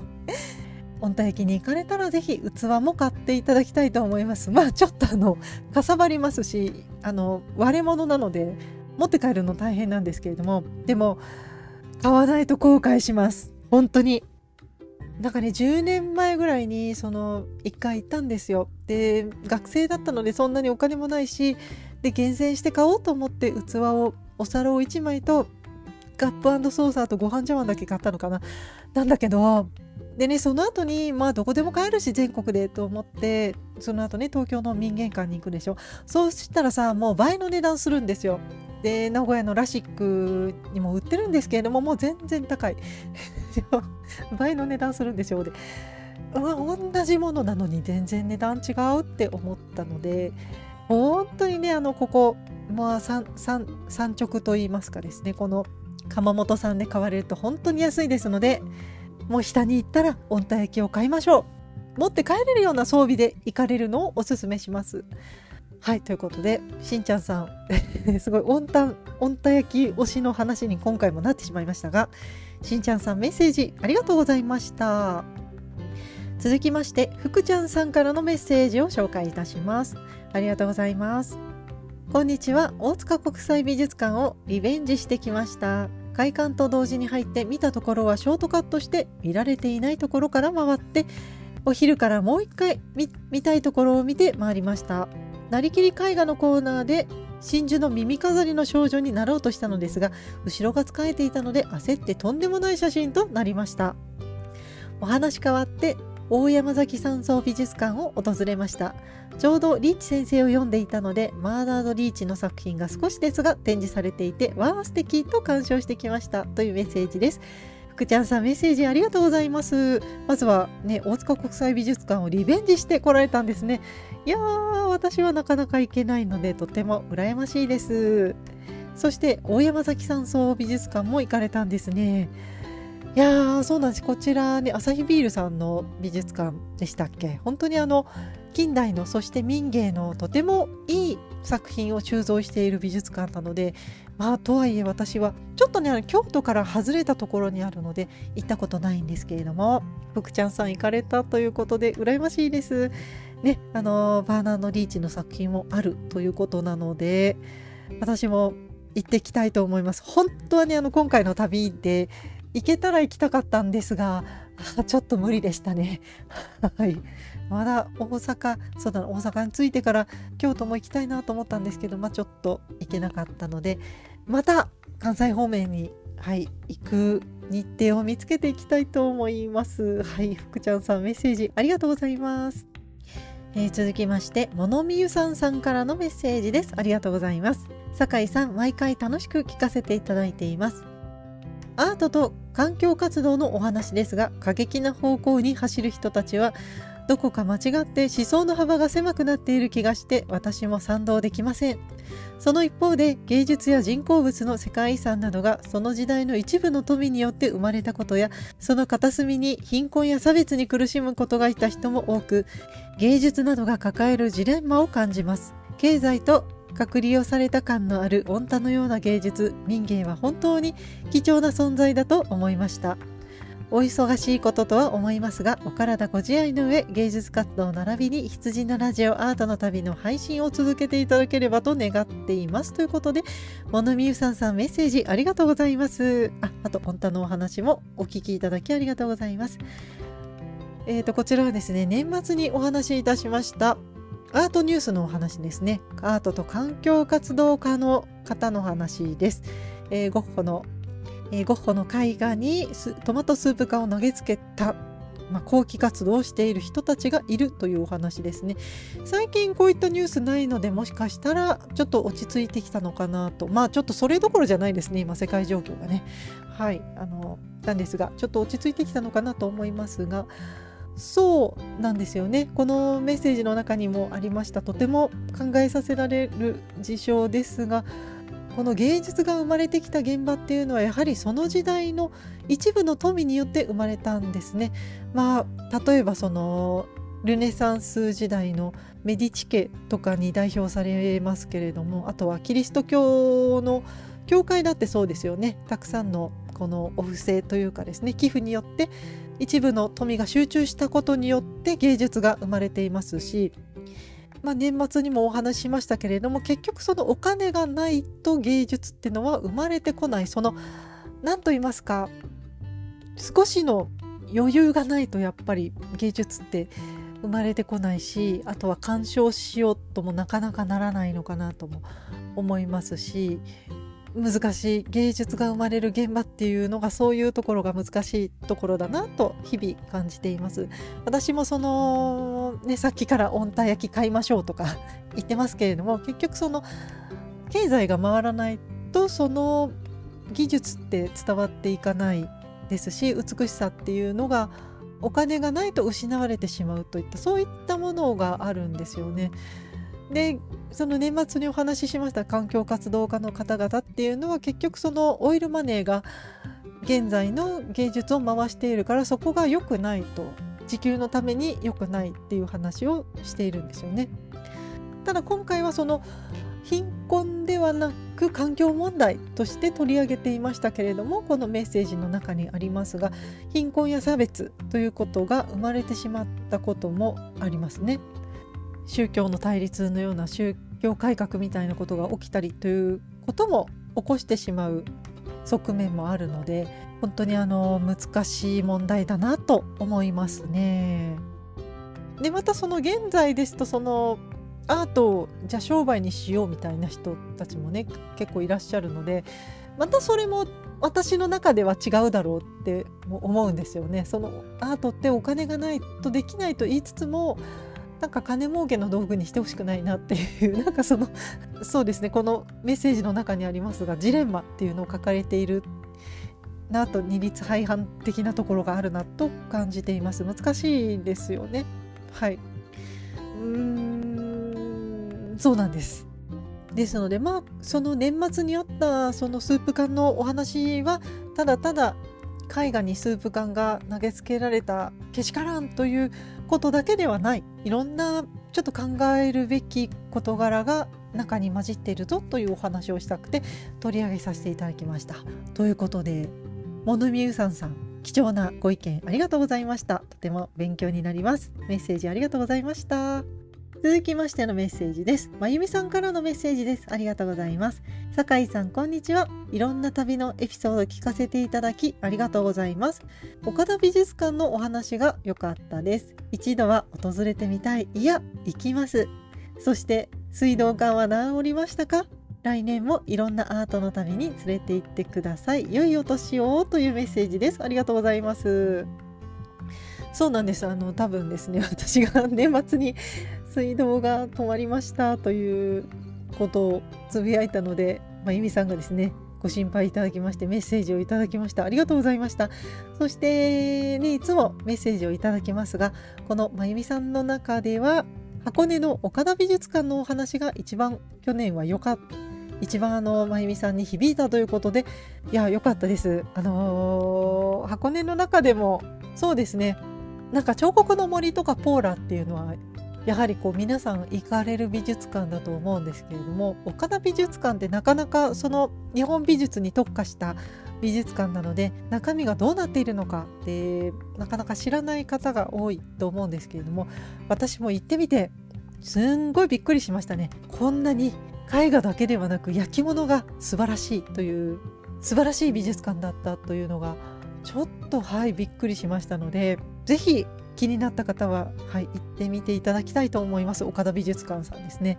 温帯駅に行かれたらぜひ器も買っていただきたいと思います。まあちょっとあのかさばりますしあの割れ物なので持って帰るの大変なんですけれども。でも買わないと後悔します。本当に。なんかね10年前ぐらいにその1回行ったんですよ。で学生だったのでそんなにお金もないしで厳選して買おうと思って器をお皿を1枚とカップソーサーとご飯茶碗だけ買ったのかな。なんだけどでねその後にまあどこでも買えるし全国でと思ってその後ね東京の民芸館に行くでしょ。そうしたらさもう倍の値段するんですよ。で名古屋のラシックにも売ってるんですけれどももう全然高い。倍の値段するんですよで同じものなのに全然値段違うって思ったので本当にねあのここまあ産直といいますかですねこの窯元さんで買われると本当に安いですのでもう下に行ったら温帯焼きを買いましょう。持って帰れるような装備で行かれるのをおすすめします。はいということでしんちゃんさん すごい温帯温帯焼き推しの話に今回もなってしまいましたがしんちゃんさんメッセージありがとうございました。続きまして福ちゃんさんからのメッセージを紹介いたします。ありがとうございます。こんにちは。大塚国際美術館をリベンジしてきました。開館と同時に入って見たところはショートカットして見られていないところから回ってお昼からもう一回見たいところを見て回りました。なりきり絵画のコーナーで真珠の耳飾りの少女になろうとしたのですが後ろが使えていたので焦ってとんでもない写真となりました。お話変わって大山崎山荘美術館を訪れました。ちょうどリーチ先生を読んでいたのでマーナード・リーチの作品が少しですが展示されていてわー素敵と鑑賞してきましたというメッセージです。福ちゃんさんメッセージありがとうございます。まずはね大塚国際美術館をリベンジしてこられたんですね。いやー私はなかなか行けないのでとても羨ましいです。そして大山崎山荘美術館も行かれたんですね。いやーそうなんですこちらねアサヒビールさんの美術館でしたっけ？本当にあの近代のそして民芸のとてもいい作品を収蔵している美術館なのでまあとはいえ私はちょっとね京都から外れたところにあるので行ったことないんですけれども福ちゃんさん行かれたということで羨ましいです。ねあのバーナード・リーチの作品もあるということなので私も行ってきたいと思います。本当はねあの今回の旅で行けたら行きたかったんですがちょっと無理でしたね。はい。まだ大阪、そうだな、大阪に着いてから京都も行きたいなと思ったんですけど、まあちょっと行けなかったので、また関西方面に、はい、行く日程を見つけていきたいと思います。はい、福ちゃんさんメッセージありがとうございます。えー、続きまして、モノミユさんさんからのメッセージです。ありがとうございます。酒井さん、毎回楽しく聞かせていただいています。アートと環境活動のお話ですが過激な方向に走る人たちはどこか間違って思想の幅が狭くなっている気がして私も賛同できません。その一方で芸術や人工物の世界遺産などがその時代の一部の富によって生まれたことやその片隅に貧困や差別に苦しむことがいた人も多く芸術などが抱えるジレンマを感じます。経済と隔離をされた感のある御太のような芸術民芸は本当に貴重な存在だと思いました。お忙しいこととは思いますがお体ご自愛の上芸術活動並びに羊のラジオアートの旅の配信を続けていただければと願っています。ということで物見ゆさんさんメッセージありがとうございます。ああと御太のお話もお聞きいただきありがとうございます。えーとこちらはですね年末にお話しいたしました。アートニュースのお話ですね。アートと環境活動家の方の話です。えー、ゴッホの、えー、ゴッホの絵画にトマトスープ缶を投げつけた、まあ、後期活動をしている人たちがいるというお話ですね。最近こういったニュースないのでもしかしたらちょっと落ち着いてきたのかなと。まあちょっとそれどころじゃないですね、今世界状況がね。はい、あの、なんですが、ちょっと落ち着いてきたのかなと思いますが、そうなんですよね。このメッセージの中にもありました。とても考えさせられる事象ですがこの芸術が生まれてきた現場っていうのはやはりその時代の一部の富によって生まれたんですね。まあ例えばそのルネサンス時代のメディチ家とかに代表されますけれどもあとはキリスト教の教会だってそうですよね。たくさんのこのお布施というかですね寄付によって一部の富が集中したことによって芸術が生まれていますし、まあ、年末にもお話ししましたけれども結局そのお金がないと芸術っていうのは生まれてこない。その何と言いますか少しの余裕がないとやっぱり芸術って生まれてこないしあとは鑑賞しようともなかなかならないのかなとも思いますし難しい芸術が生まれる現場っていうのがそういうところが難しいところだなと日々感じています私もそのねさっきから温帯焼き買いましょうとか言ってますけれども結局その経済が回らないとその技術って伝わっていかないですし美しさっていうのがお金がないと失われてしまうといったそういったものがあるんですよね。でその年末にお話ししました環境活動家の方々っていうのは結局そのオイルマネーが現在の芸術を回しているからそこが良くないと地球のために良くないっていう話をしているんですよね。ただ今回はその貧困ではなく環境問題として取り上げていましたけれどもこのメッセージの中にありますが貧困や差別ということが生まれてしまったこともありますね。宗教の対立のような宗教改革みたいなことが起きたりということも起こしてしまう側面もあるので本当にあの難しい問題だなと思いますね。でまたその現在ですとそのアートをじゃあ商売にしようみたいな人たちもね結構いらっしゃるのでまたそれも私の中では違うだろうって思うんですよね。そのアートってお金がないとできないと言いつつもなんか金儲けの道具にしてほしくないなっていう なんかそのそうですねこのメッセージの中にありますがジレンマっていうのを書かれているなと二律背反的なところがあるなと感じています。難しいですよね。はい。うーんそうなんです。ですのでまあその年末にあったそのスープ缶のお話はただただ絵画にスープ缶が投げつけられたけしからんということだけではないいろんなちょっと考えるべき事柄が中に混じっているぞというお話をしたくて取り上げさせていただきました。ということでモヌミユさんさん貴重なご意見ありがとうございました。とても勉強になります。メッセージありがとうございました。続きましてのメッセージです。まゆみさんからのメッセージです。ありがとうございます。酒井さん、こんにちは。いろんな旅のエピソード聞かせていただき、ありがとうございます。岡田美術館のお話が良かったです。一度は訪れてみたい。いや、行きます。そして、水道管は治りましたか？来年もいろんなアートの旅に連れて行ってください。良いお年をというメッセージです。ありがとうございます。そうなんです。あの多分ですね、私が年末に水道が止まりましたということをつぶやいたので、まあ、ゆみさんがですねご心配いただきましてメッセージをいただきました。ありがとうございました。そしてねいつもメッセージをいただきますがこのまゆみさんの中では箱根の岡田美術館のお話が一番去年は良かった一番あのまゆみさんに響いたということでいや良かったです。あのー、箱根の中でもそうですね。なんか彫刻の森とかポーラっていうのはやはりこう皆さん行かれる美術館だと思うんですけれども岡田美術館ってなかなかその日本美術に特化した美術館なので中身がどうなっているのかってなかなか知らない方が多いと思うんですけれども私も行ってみてすんごいびっくりしましたね。こんなに絵画だけではなく焼き物が素晴らしいという素晴らしい美術館だったというのがちょっとはいびっくりしましたので是非気になった方は、はい、行ってみていただきたいと思います。岡田美術館さんですね。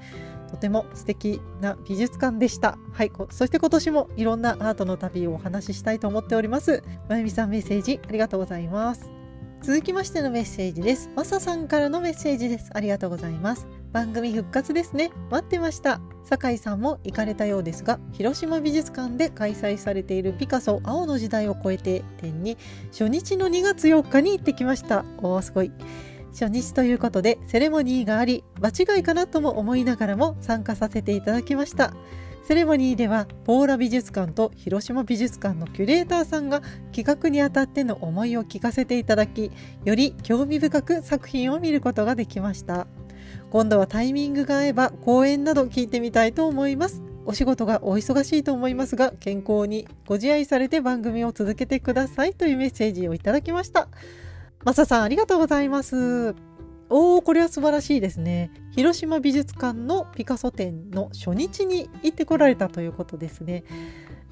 とても素敵な美術館でした。はいそして今年もいろんなアートの旅をお話ししたいと思っております。まゆみさんメッセージありがとうございます。続きましてのメッセージです。まささんからのメッセージです。ありがとうございます。番組復活ですね。待ってました。酒井さんも行かれたようですが広島美術館で開催されているピカソ青の時代を超えて展に初日の2月4日に行ってきました。おーすごい。初日ということでセレモニーがあり場違いかなとも思いながらも参加させていただきました。セレモニーではポーラ美術館と広島美術館のキュレーターさんが企画にあたっての思いを聞かせていただきより興味深く作品を見ることができました。今度はタイミングが合えば講演など聞いてみたいと思います。お仕事がお忙しいと思いますが健康にご自愛されて番組を続けてくださいというメッセージをいただきました。マサさんありがとうございます。おーこれは素晴らしいですね。広島美術館のピカソ展の初日に行ってこられたということですね。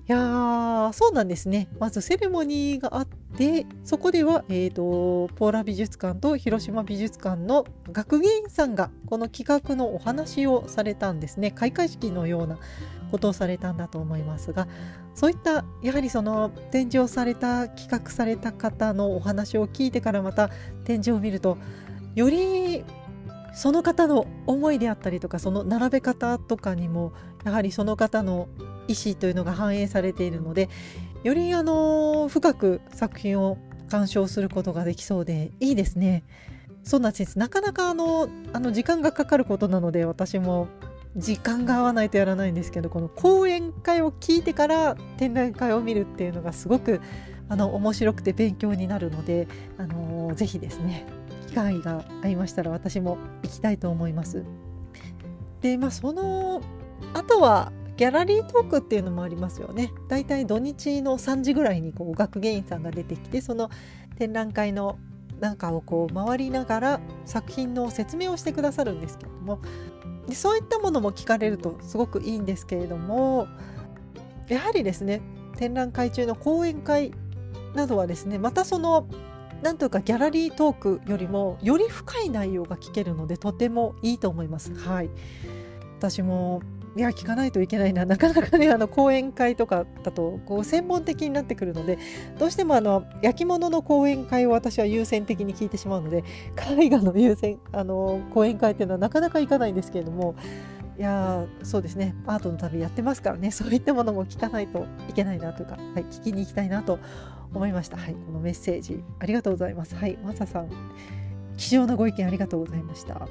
いやーそうなんですね。まずセレモニーがあってそこでは、えーと、ポーラ美術館と広島美術館の学芸員さんがこの企画のお話をされたんですね。開会式のようなことをされたんだと思いますがそういったやはりその展示をされた企画された方のお話を聞いてからまた展示を見るとよりその方の思いであったりとかその並べ方とかにもやはりその方の意思というのが反映されているのでよりあの深く作品を鑑賞することができそうでいいですね。そんなですなかなかあのあの時間がかかることなので私も時間が合わないとやらないんですけどこの講演会を聞いてから展覧会を見るっていうのがすごくあの面白くて勉強になるのであのぜひですね機会がありましたら私も行きたいと思います。でまあそのあとはギャラリートークっていうのもありますよね。だいたい土日の3時ぐらいにこう学芸員さんが出てきてその展覧会の中をこう回りながら作品の説明をしてくださるんですけれどもでそういったものも聞かれるとすごくいいんですけれどもやはりですね展覧会中の講演会などはですねまたそのなんというかギャラリートークよりもより深い内容が聞けるのでとてもいいと思います。はい、私もいや聞かないといけないな なかなかねあの講演会とかだとこう専門的になってくるのでどうしてもあの焼き物の講演会を私は優先的に聞いてしまうので 絵画の優先あの講演会っていうのはなかなか行かないんですけれどもいやそうですねアートの旅やってますからね そういったものも聞かないといけないなというか、はい、聞きに行きたいなと思いました。はい、このメッセージありがとうございます。はい、マサさん貴重なご意見ありがとうございました。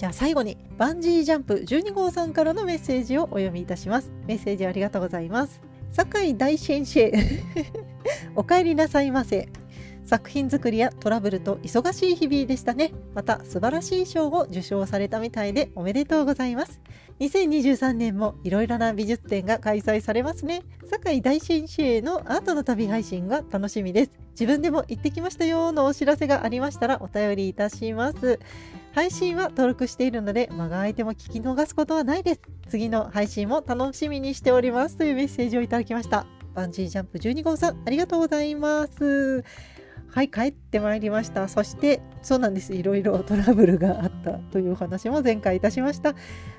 じゃあ最後にバンジージャンプ12号さんからのメッセージをお読みいたしますメッセージありがとうございます酒井大先生 お帰りなさいませ作品作りやトラブルと忙しい日々でしたね。また素晴らしい賞を受賞されたみたいでおめでとうございます。2023年もいろいろな美術展が開催されますね。堺大先生のアートの旅配信が楽しみです。自分でも行ってきましたよのお知らせがありましたらお便りいたします。配信は登録しているので間が空いても聞き逃すことはないです。次の配信も楽しみにしておりますというメッセージをいただきました。バンジージャンプ12号さんありがとうございます。はい、帰ってまいりました。そして、そうなんです。いろいろトラブルがあったというお話も前回いたしました。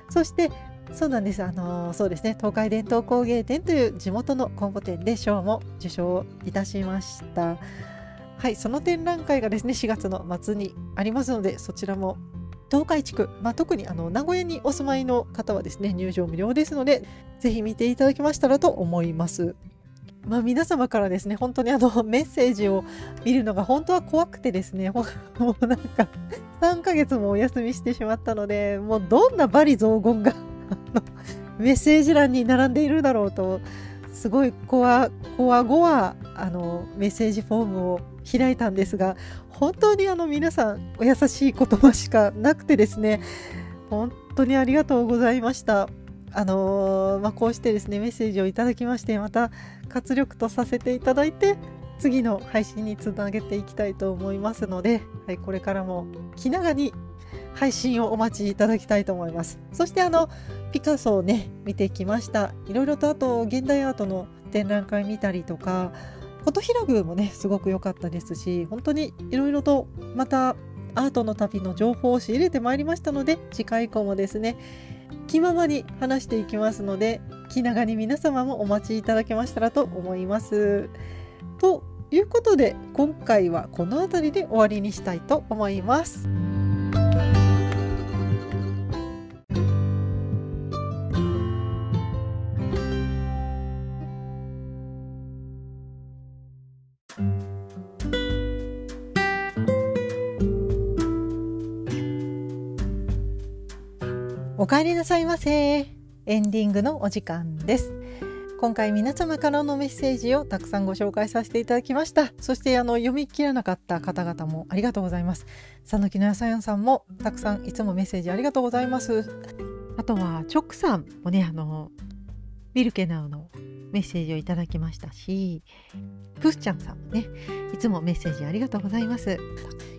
そして、そうなんです。あのそうですね。東海伝統工芸展という地元のコンボ展で賞も受賞いたしました。はい、その展覧会がですね、4月の末にありますので、そちらも東海地区、まあ、特にあの名古屋にお住まいの方はですね、入場無料ですので、ぜひ見ていただけましたらと思います。まあ、皆様からですね、本当にあの メッセージを見るのが本当は怖くてですね、もうなんか3ヶ月もお休みしてしまったので、もうどんな罵詈雑言が メッセージ欄に並んでいるだろうと、すごいこわごわあのメッセージフォームを開いたんですが、本当にあの皆さんお優しい言葉しかなくてですね、本当にありがとうございました。あのー、まあ、こうしてですねメッセージをいただきましてまた活力とさせていただいて次の配信につなげていきたいと思いますので、はい、これからも気長に配信をお待ちいただきたいと思いますそしてあのピカソをね見てきましたいろいろとあと現代アートの展覧会見たりとかフォトヒラグもねすごく良かったですし本当にいろいろとまたアートの旅の情報を仕入れてまいりましたので次回以降もですね気ままに話していきますので気長に皆様もお待ちいただけましたらと思います。ということで今回はこの辺りで終わりにしたいと思います。お帰りなさいませ。エンディングのお時間です。今回皆様からのメッセージをたくさんご紹介させていただきました。そしてあの読み切らなかった方々もありがとうございます。讃岐のやさやんさんもたくさんいつもメッセージありがとうございます。あとはチョックさんもねあのミルケナウのメッセージをいただきましたし、プスちゃんさんもね、いつもメッセージありがとうございます。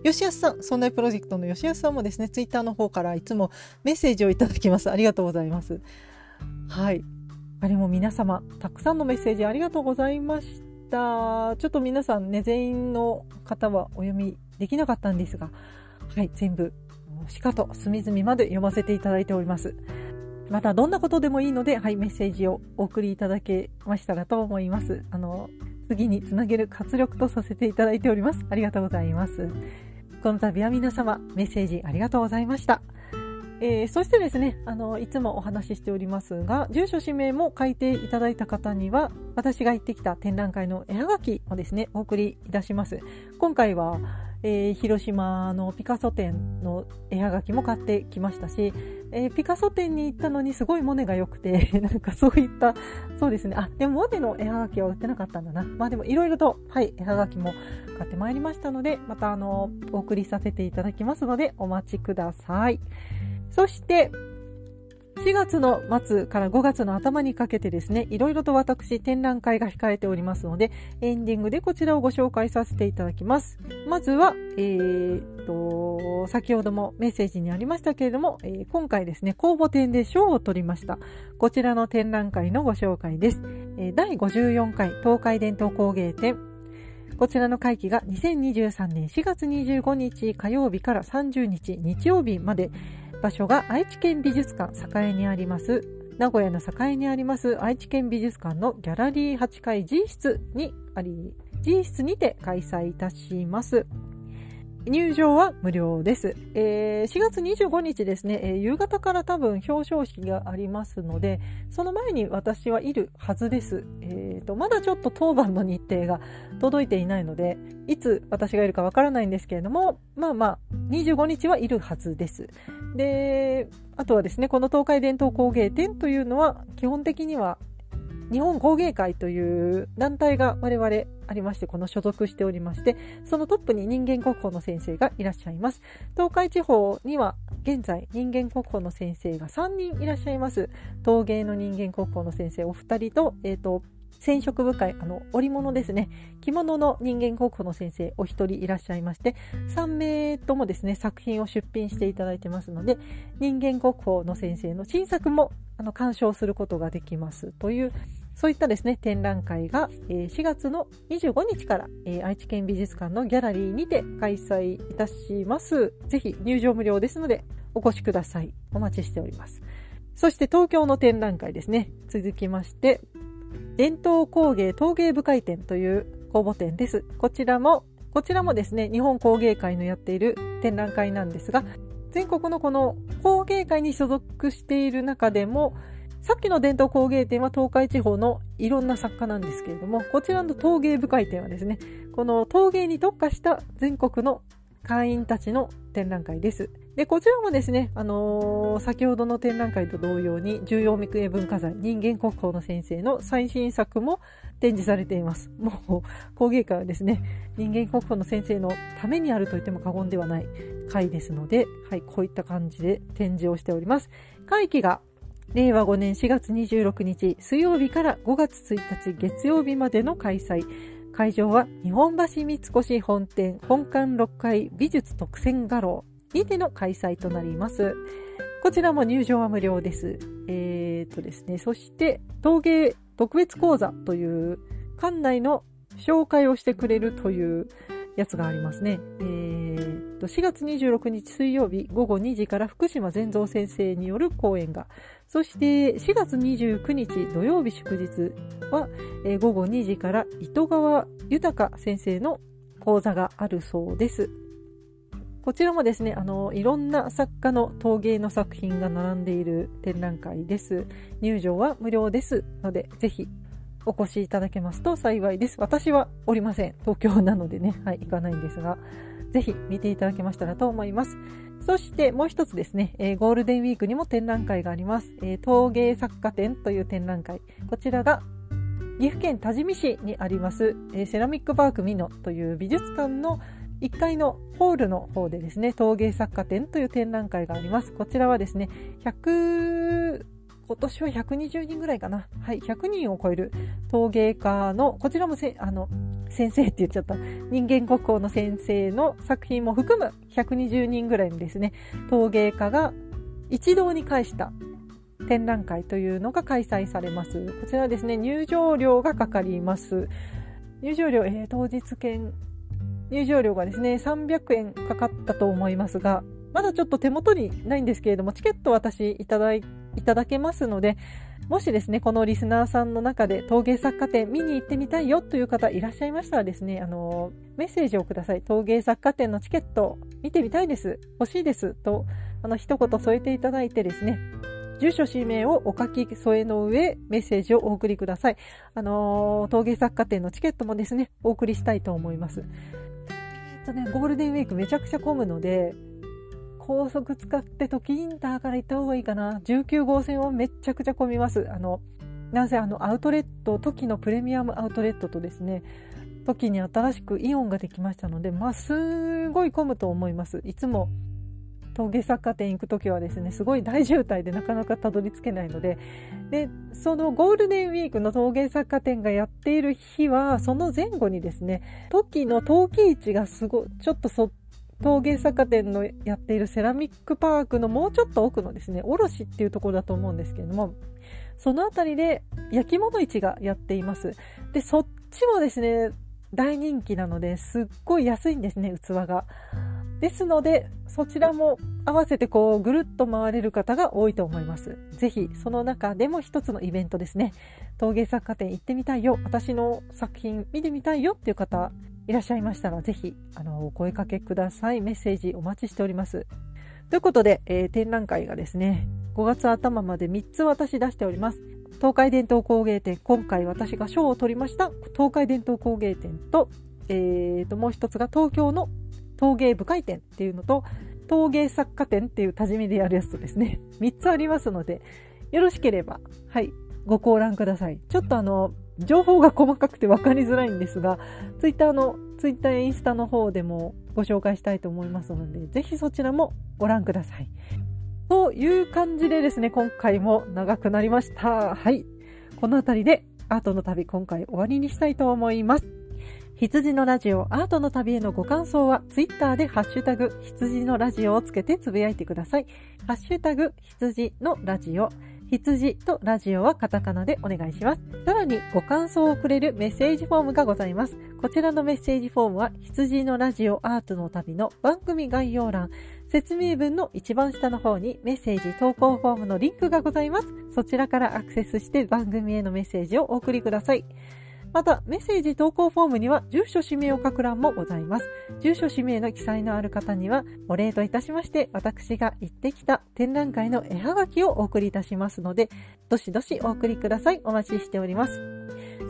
吉安さん、そんなプロジェクトの吉安さんもですね、ツイッターの方からいつもメッセージをいただきます。ありがとうございます。はい。あれも皆様、たくさんのメッセージありがとうございました。ちょっと皆さんね、全員の方はお読みできなかったんですが、はい、全部、しかと隅々まで読ませていただいております。またどんなことでもいいので、はい、メッセージをお送りいただけましたらと思います。あの、次につなげる活力とさせていただいております。ありがとうございます。この度は皆様、メッセージありがとうございました。えー、そしてですね、あの、いつもお話ししておりますが、住所氏名も書いていただいた方には、私が行ってきた展覧会の絵はがきをですね、お送りいたします。今回は、えー、広島のピカソ展の絵はがきも買ってきましたし、えー、ピカソ展に行ったのにすごいモネが良くて、なんかそういった、そうですね、あ、でもモネの絵はがきは売ってなかったんだな。まあでもいろいろと、はい、絵はがきも買ってまいりましたので、またあの、お送りさせていただきますので、お待ちください。そして、4月の末から5月の頭にかけてですね、いろいろと私展覧会が控えておりますので、エンディングでこちらをご紹介させていただきます。まずは、えー、と、先ほどもメッセージにありましたけれども、えー、今回ですね、公募展で賞を取りました。こちらの展覧会のご紹介です。えー、第54回東海伝統工芸展。こちらの会期が2023年4月25日火曜日から30日日曜日まで、場所が愛知県美術館栄にあります、名古屋の栄にあります愛知県美術館のギャラリー8階 G 室にあり、G 室にて開催いたします。入場は無料です。えー、4月25日ですね、えー、夕方から多分表彰式がありますので、その前に私はいるはずです。えーと、まだちょっと当番の日程が届いていないので、いつ私がいるかわからないんですけれども、まあまあ、25日はいるはずです。で、あとはですね、この東海伝統工芸展というのは、基本的には日本工芸会という団体が我々ありまして、この所属しておりまして、そのトップに人間国宝の先生がいらっしゃいます。東海地方には現在人間国宝の先生が3人いらっしゃいます。陶芸の人間国宝の先生お二人と、えっ、ー、と、染色深いあの織物ですね着物の人間国宝の先生お一人いらっしゃいまして3名ともですね作品を出品していただいてますので人間国宝の先生の新作もあの鑑賞することができますというそういったですね、展覧会が、え4月の25日から、え愛知県美術館のギャラリーにて開催いたします。ぜひ入場無料ですのでお越しください。お待ちしております。そして東京の展覧会ですね。続きまして、伝統工芸陶芸部会展という公募展です。こちらも、こちらもですね、日本工芸会のやっている展覧会なんですが、全国のこの工芸会に所属している中でも、さっきの伝統工芸展は東海地方のいろんな作家なんですけれども、こちらの陶芸部会展はですね、この陶芸に特化した全国の会員たちの展覧会です。で、こちらもですね、あのー、先ほどの展覧会と同様に、重要未営文化財、人間国宝の先生の最新作も展示されています。もう、工芸会はですね、人間国宝の先生のためにあると言っても過言ではない会ですので、はい、こういった感じで展示をしております。会期が令和5年4月26日水曜日から5月1日月曜日までの開催。会場は日本橋三越本店本館6階美術特選画廊にての開催となります。こちらも入場は無料です。えー、とですね、そして陶芸特別講座という館内の紹介をしてくれるというやつがありますね。えー、と4月26日水曜日午後2時から福島善三先生による講演が、そして4月29日土曜日祝日は、えー、午後2時から糸川豊先生の講座があるそうです。こちらもですね、あの、いろんな作家の陶芸の作品が並んでいる展覧会です。入場は無料ですので、ぜひお越しいただけますと幸いです。私はおりません。東京なのでね、はい、行かないんですが、ぜひ見ていただけましたらと思います。そしてもう一つですね、えー、ゴールデンウィークにも展覧会があります。えー、陶芸作家展という展覧会。こちらが岐阜県多治見市にあります、えー、セラミックパークミノという美術館の1階のホールの方でですね、陶芸作家展という展覧会があります。こちらはですね、100、今年は120人ぐらいかな。はい、100人を超える陶芸家の、こちらもせ、あの、先生って言っちゃった、人間国宝の先生の作品も含む120人ぐらいのですね、陶芸家が一堂に会した展覧会というのが開催されます。こちらですね、入場料がかかります。入場料、えー、当日券入場料がですね、300円かかったと思いますが、まだちょっと手元にないんですけれども、チケット私いただいいただけますので、もしですね、このリスナーさんの中で陶芸作家展見に行ってみたいよという方いらっしゃいましたらですね、あの、メッセージをください。陶芸作家展のチケット見てみたいです。欲しいです。と、あの、一言添えていただいてですね、住所、氏名をお書き添えの上、メッセージをお送りください。あの陶芸作家展のチケットもですね、お送りしたいと思います。とね、ゴールデンウィークめちゃくちゃ混むので、高速使って時インターから行った方がいいかな。19号線はめちゃくちゃ混みます。あの、なぜあのアウトレット、時のプレミアムアウトレットとですね、時に新しくイオンができましたので、まあ、すごい混むと思います。いつも陶芸作家店行く時はですねすごい大渋滞でなかなかたどり着けないのででそのゴールデンウィークの陶芸作家店がやっている日はその前後にですね時の陶器市がすごちょっとそ陶芸作家店のやっているセラミックパークのもうちょっと奥のですね卸っていうところだと思うんですけれどもその辺りで焼き物市がやっていますでそっちもですね大人気なのですっごい安いんですね器が。ですので、そちらも合わせてこうぐるっと回れる方が多いと思います。ぜひその中でも一つのイベントですね。陶芸作家展行ってみたいよ、私の作品見てみたいよっていう方いらっしゃいましたら、ぜひあのお声かけください。メッセージお待ちしております。ということで、えー、展覧会がですね、5月頭まで3つ私出しております。東海伝統工芸展、今回私が賞を取りました東海伝統工芸展と、えー、ともう一つが東京の陶芸部会展っていうのと、陶芸作家展っていう多治見でやるやつとですね、3つありますので、よろしければ、はい、ご考覧ください。ちょっとあの、情報が細かくて分かりづらいんですが、ツイッターの、ツイッターやインスタの方でもご紹介したいと思いますので、ぜひそちらもご覧ください。という感じでですね、今回も長くなりました。はい。この辺りでアートの旅今回終わりにしたいと思います。羊のラジオアートの旅へのご感想はツイッターでハッシュタグ羊のラジオをつけてつぶやいてください。ハッシュタグ羊のラジオ羊とラジオはカタカナでお願いします。さらにご感想をくれるメッセージフォームがございます。こちらのメッセージフォームは羊のラジオアートの旅の番組概要欄、説明文の一番下の方にメッセージ投稿フォームのリンクがございます。そちらからアクセスして番組へのメッセージをお送りください。また、メッセージ投稿フォームには住所氏名を書く欄もございます。住所氏名の記載のある方には、お礼といたしまして、私が行ってきた展覧会の絵はがきをお送りいたしますので、どしどしお送りください。お待ちしております。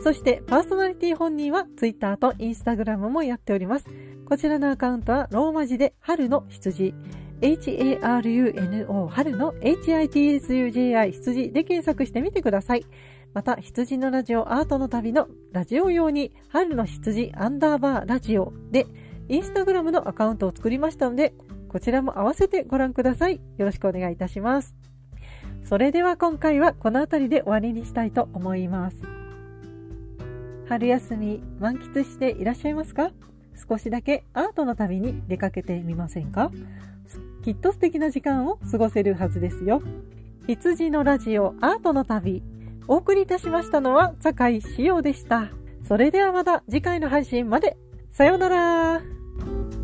そして、パーソナリティ本人は Twitter と Instagram もやっております。こちらのアカウントはローマ字で春の羊。HARUNO 春の HITSUJI 羊で検索してみてください。また、羊のラジオアートの旅のラジオ用に、春の羊アンダーバーラジオで、インスタグラムのアカウントを作りましたので、こちらも合わせてご覧ください。よろしくお願いいたします。それでは今回はこの辺りで終わりにしたいと思います。春休み満喫していらっしゃいますか？少しだけアートの旅に出かけてみませんか？きっと素敵な時間を過ごせるはずですよ。羊のラジオアートの旅お送りいたしましたのは、坂井潮でした。それではまた次回の配信まで。さようなら。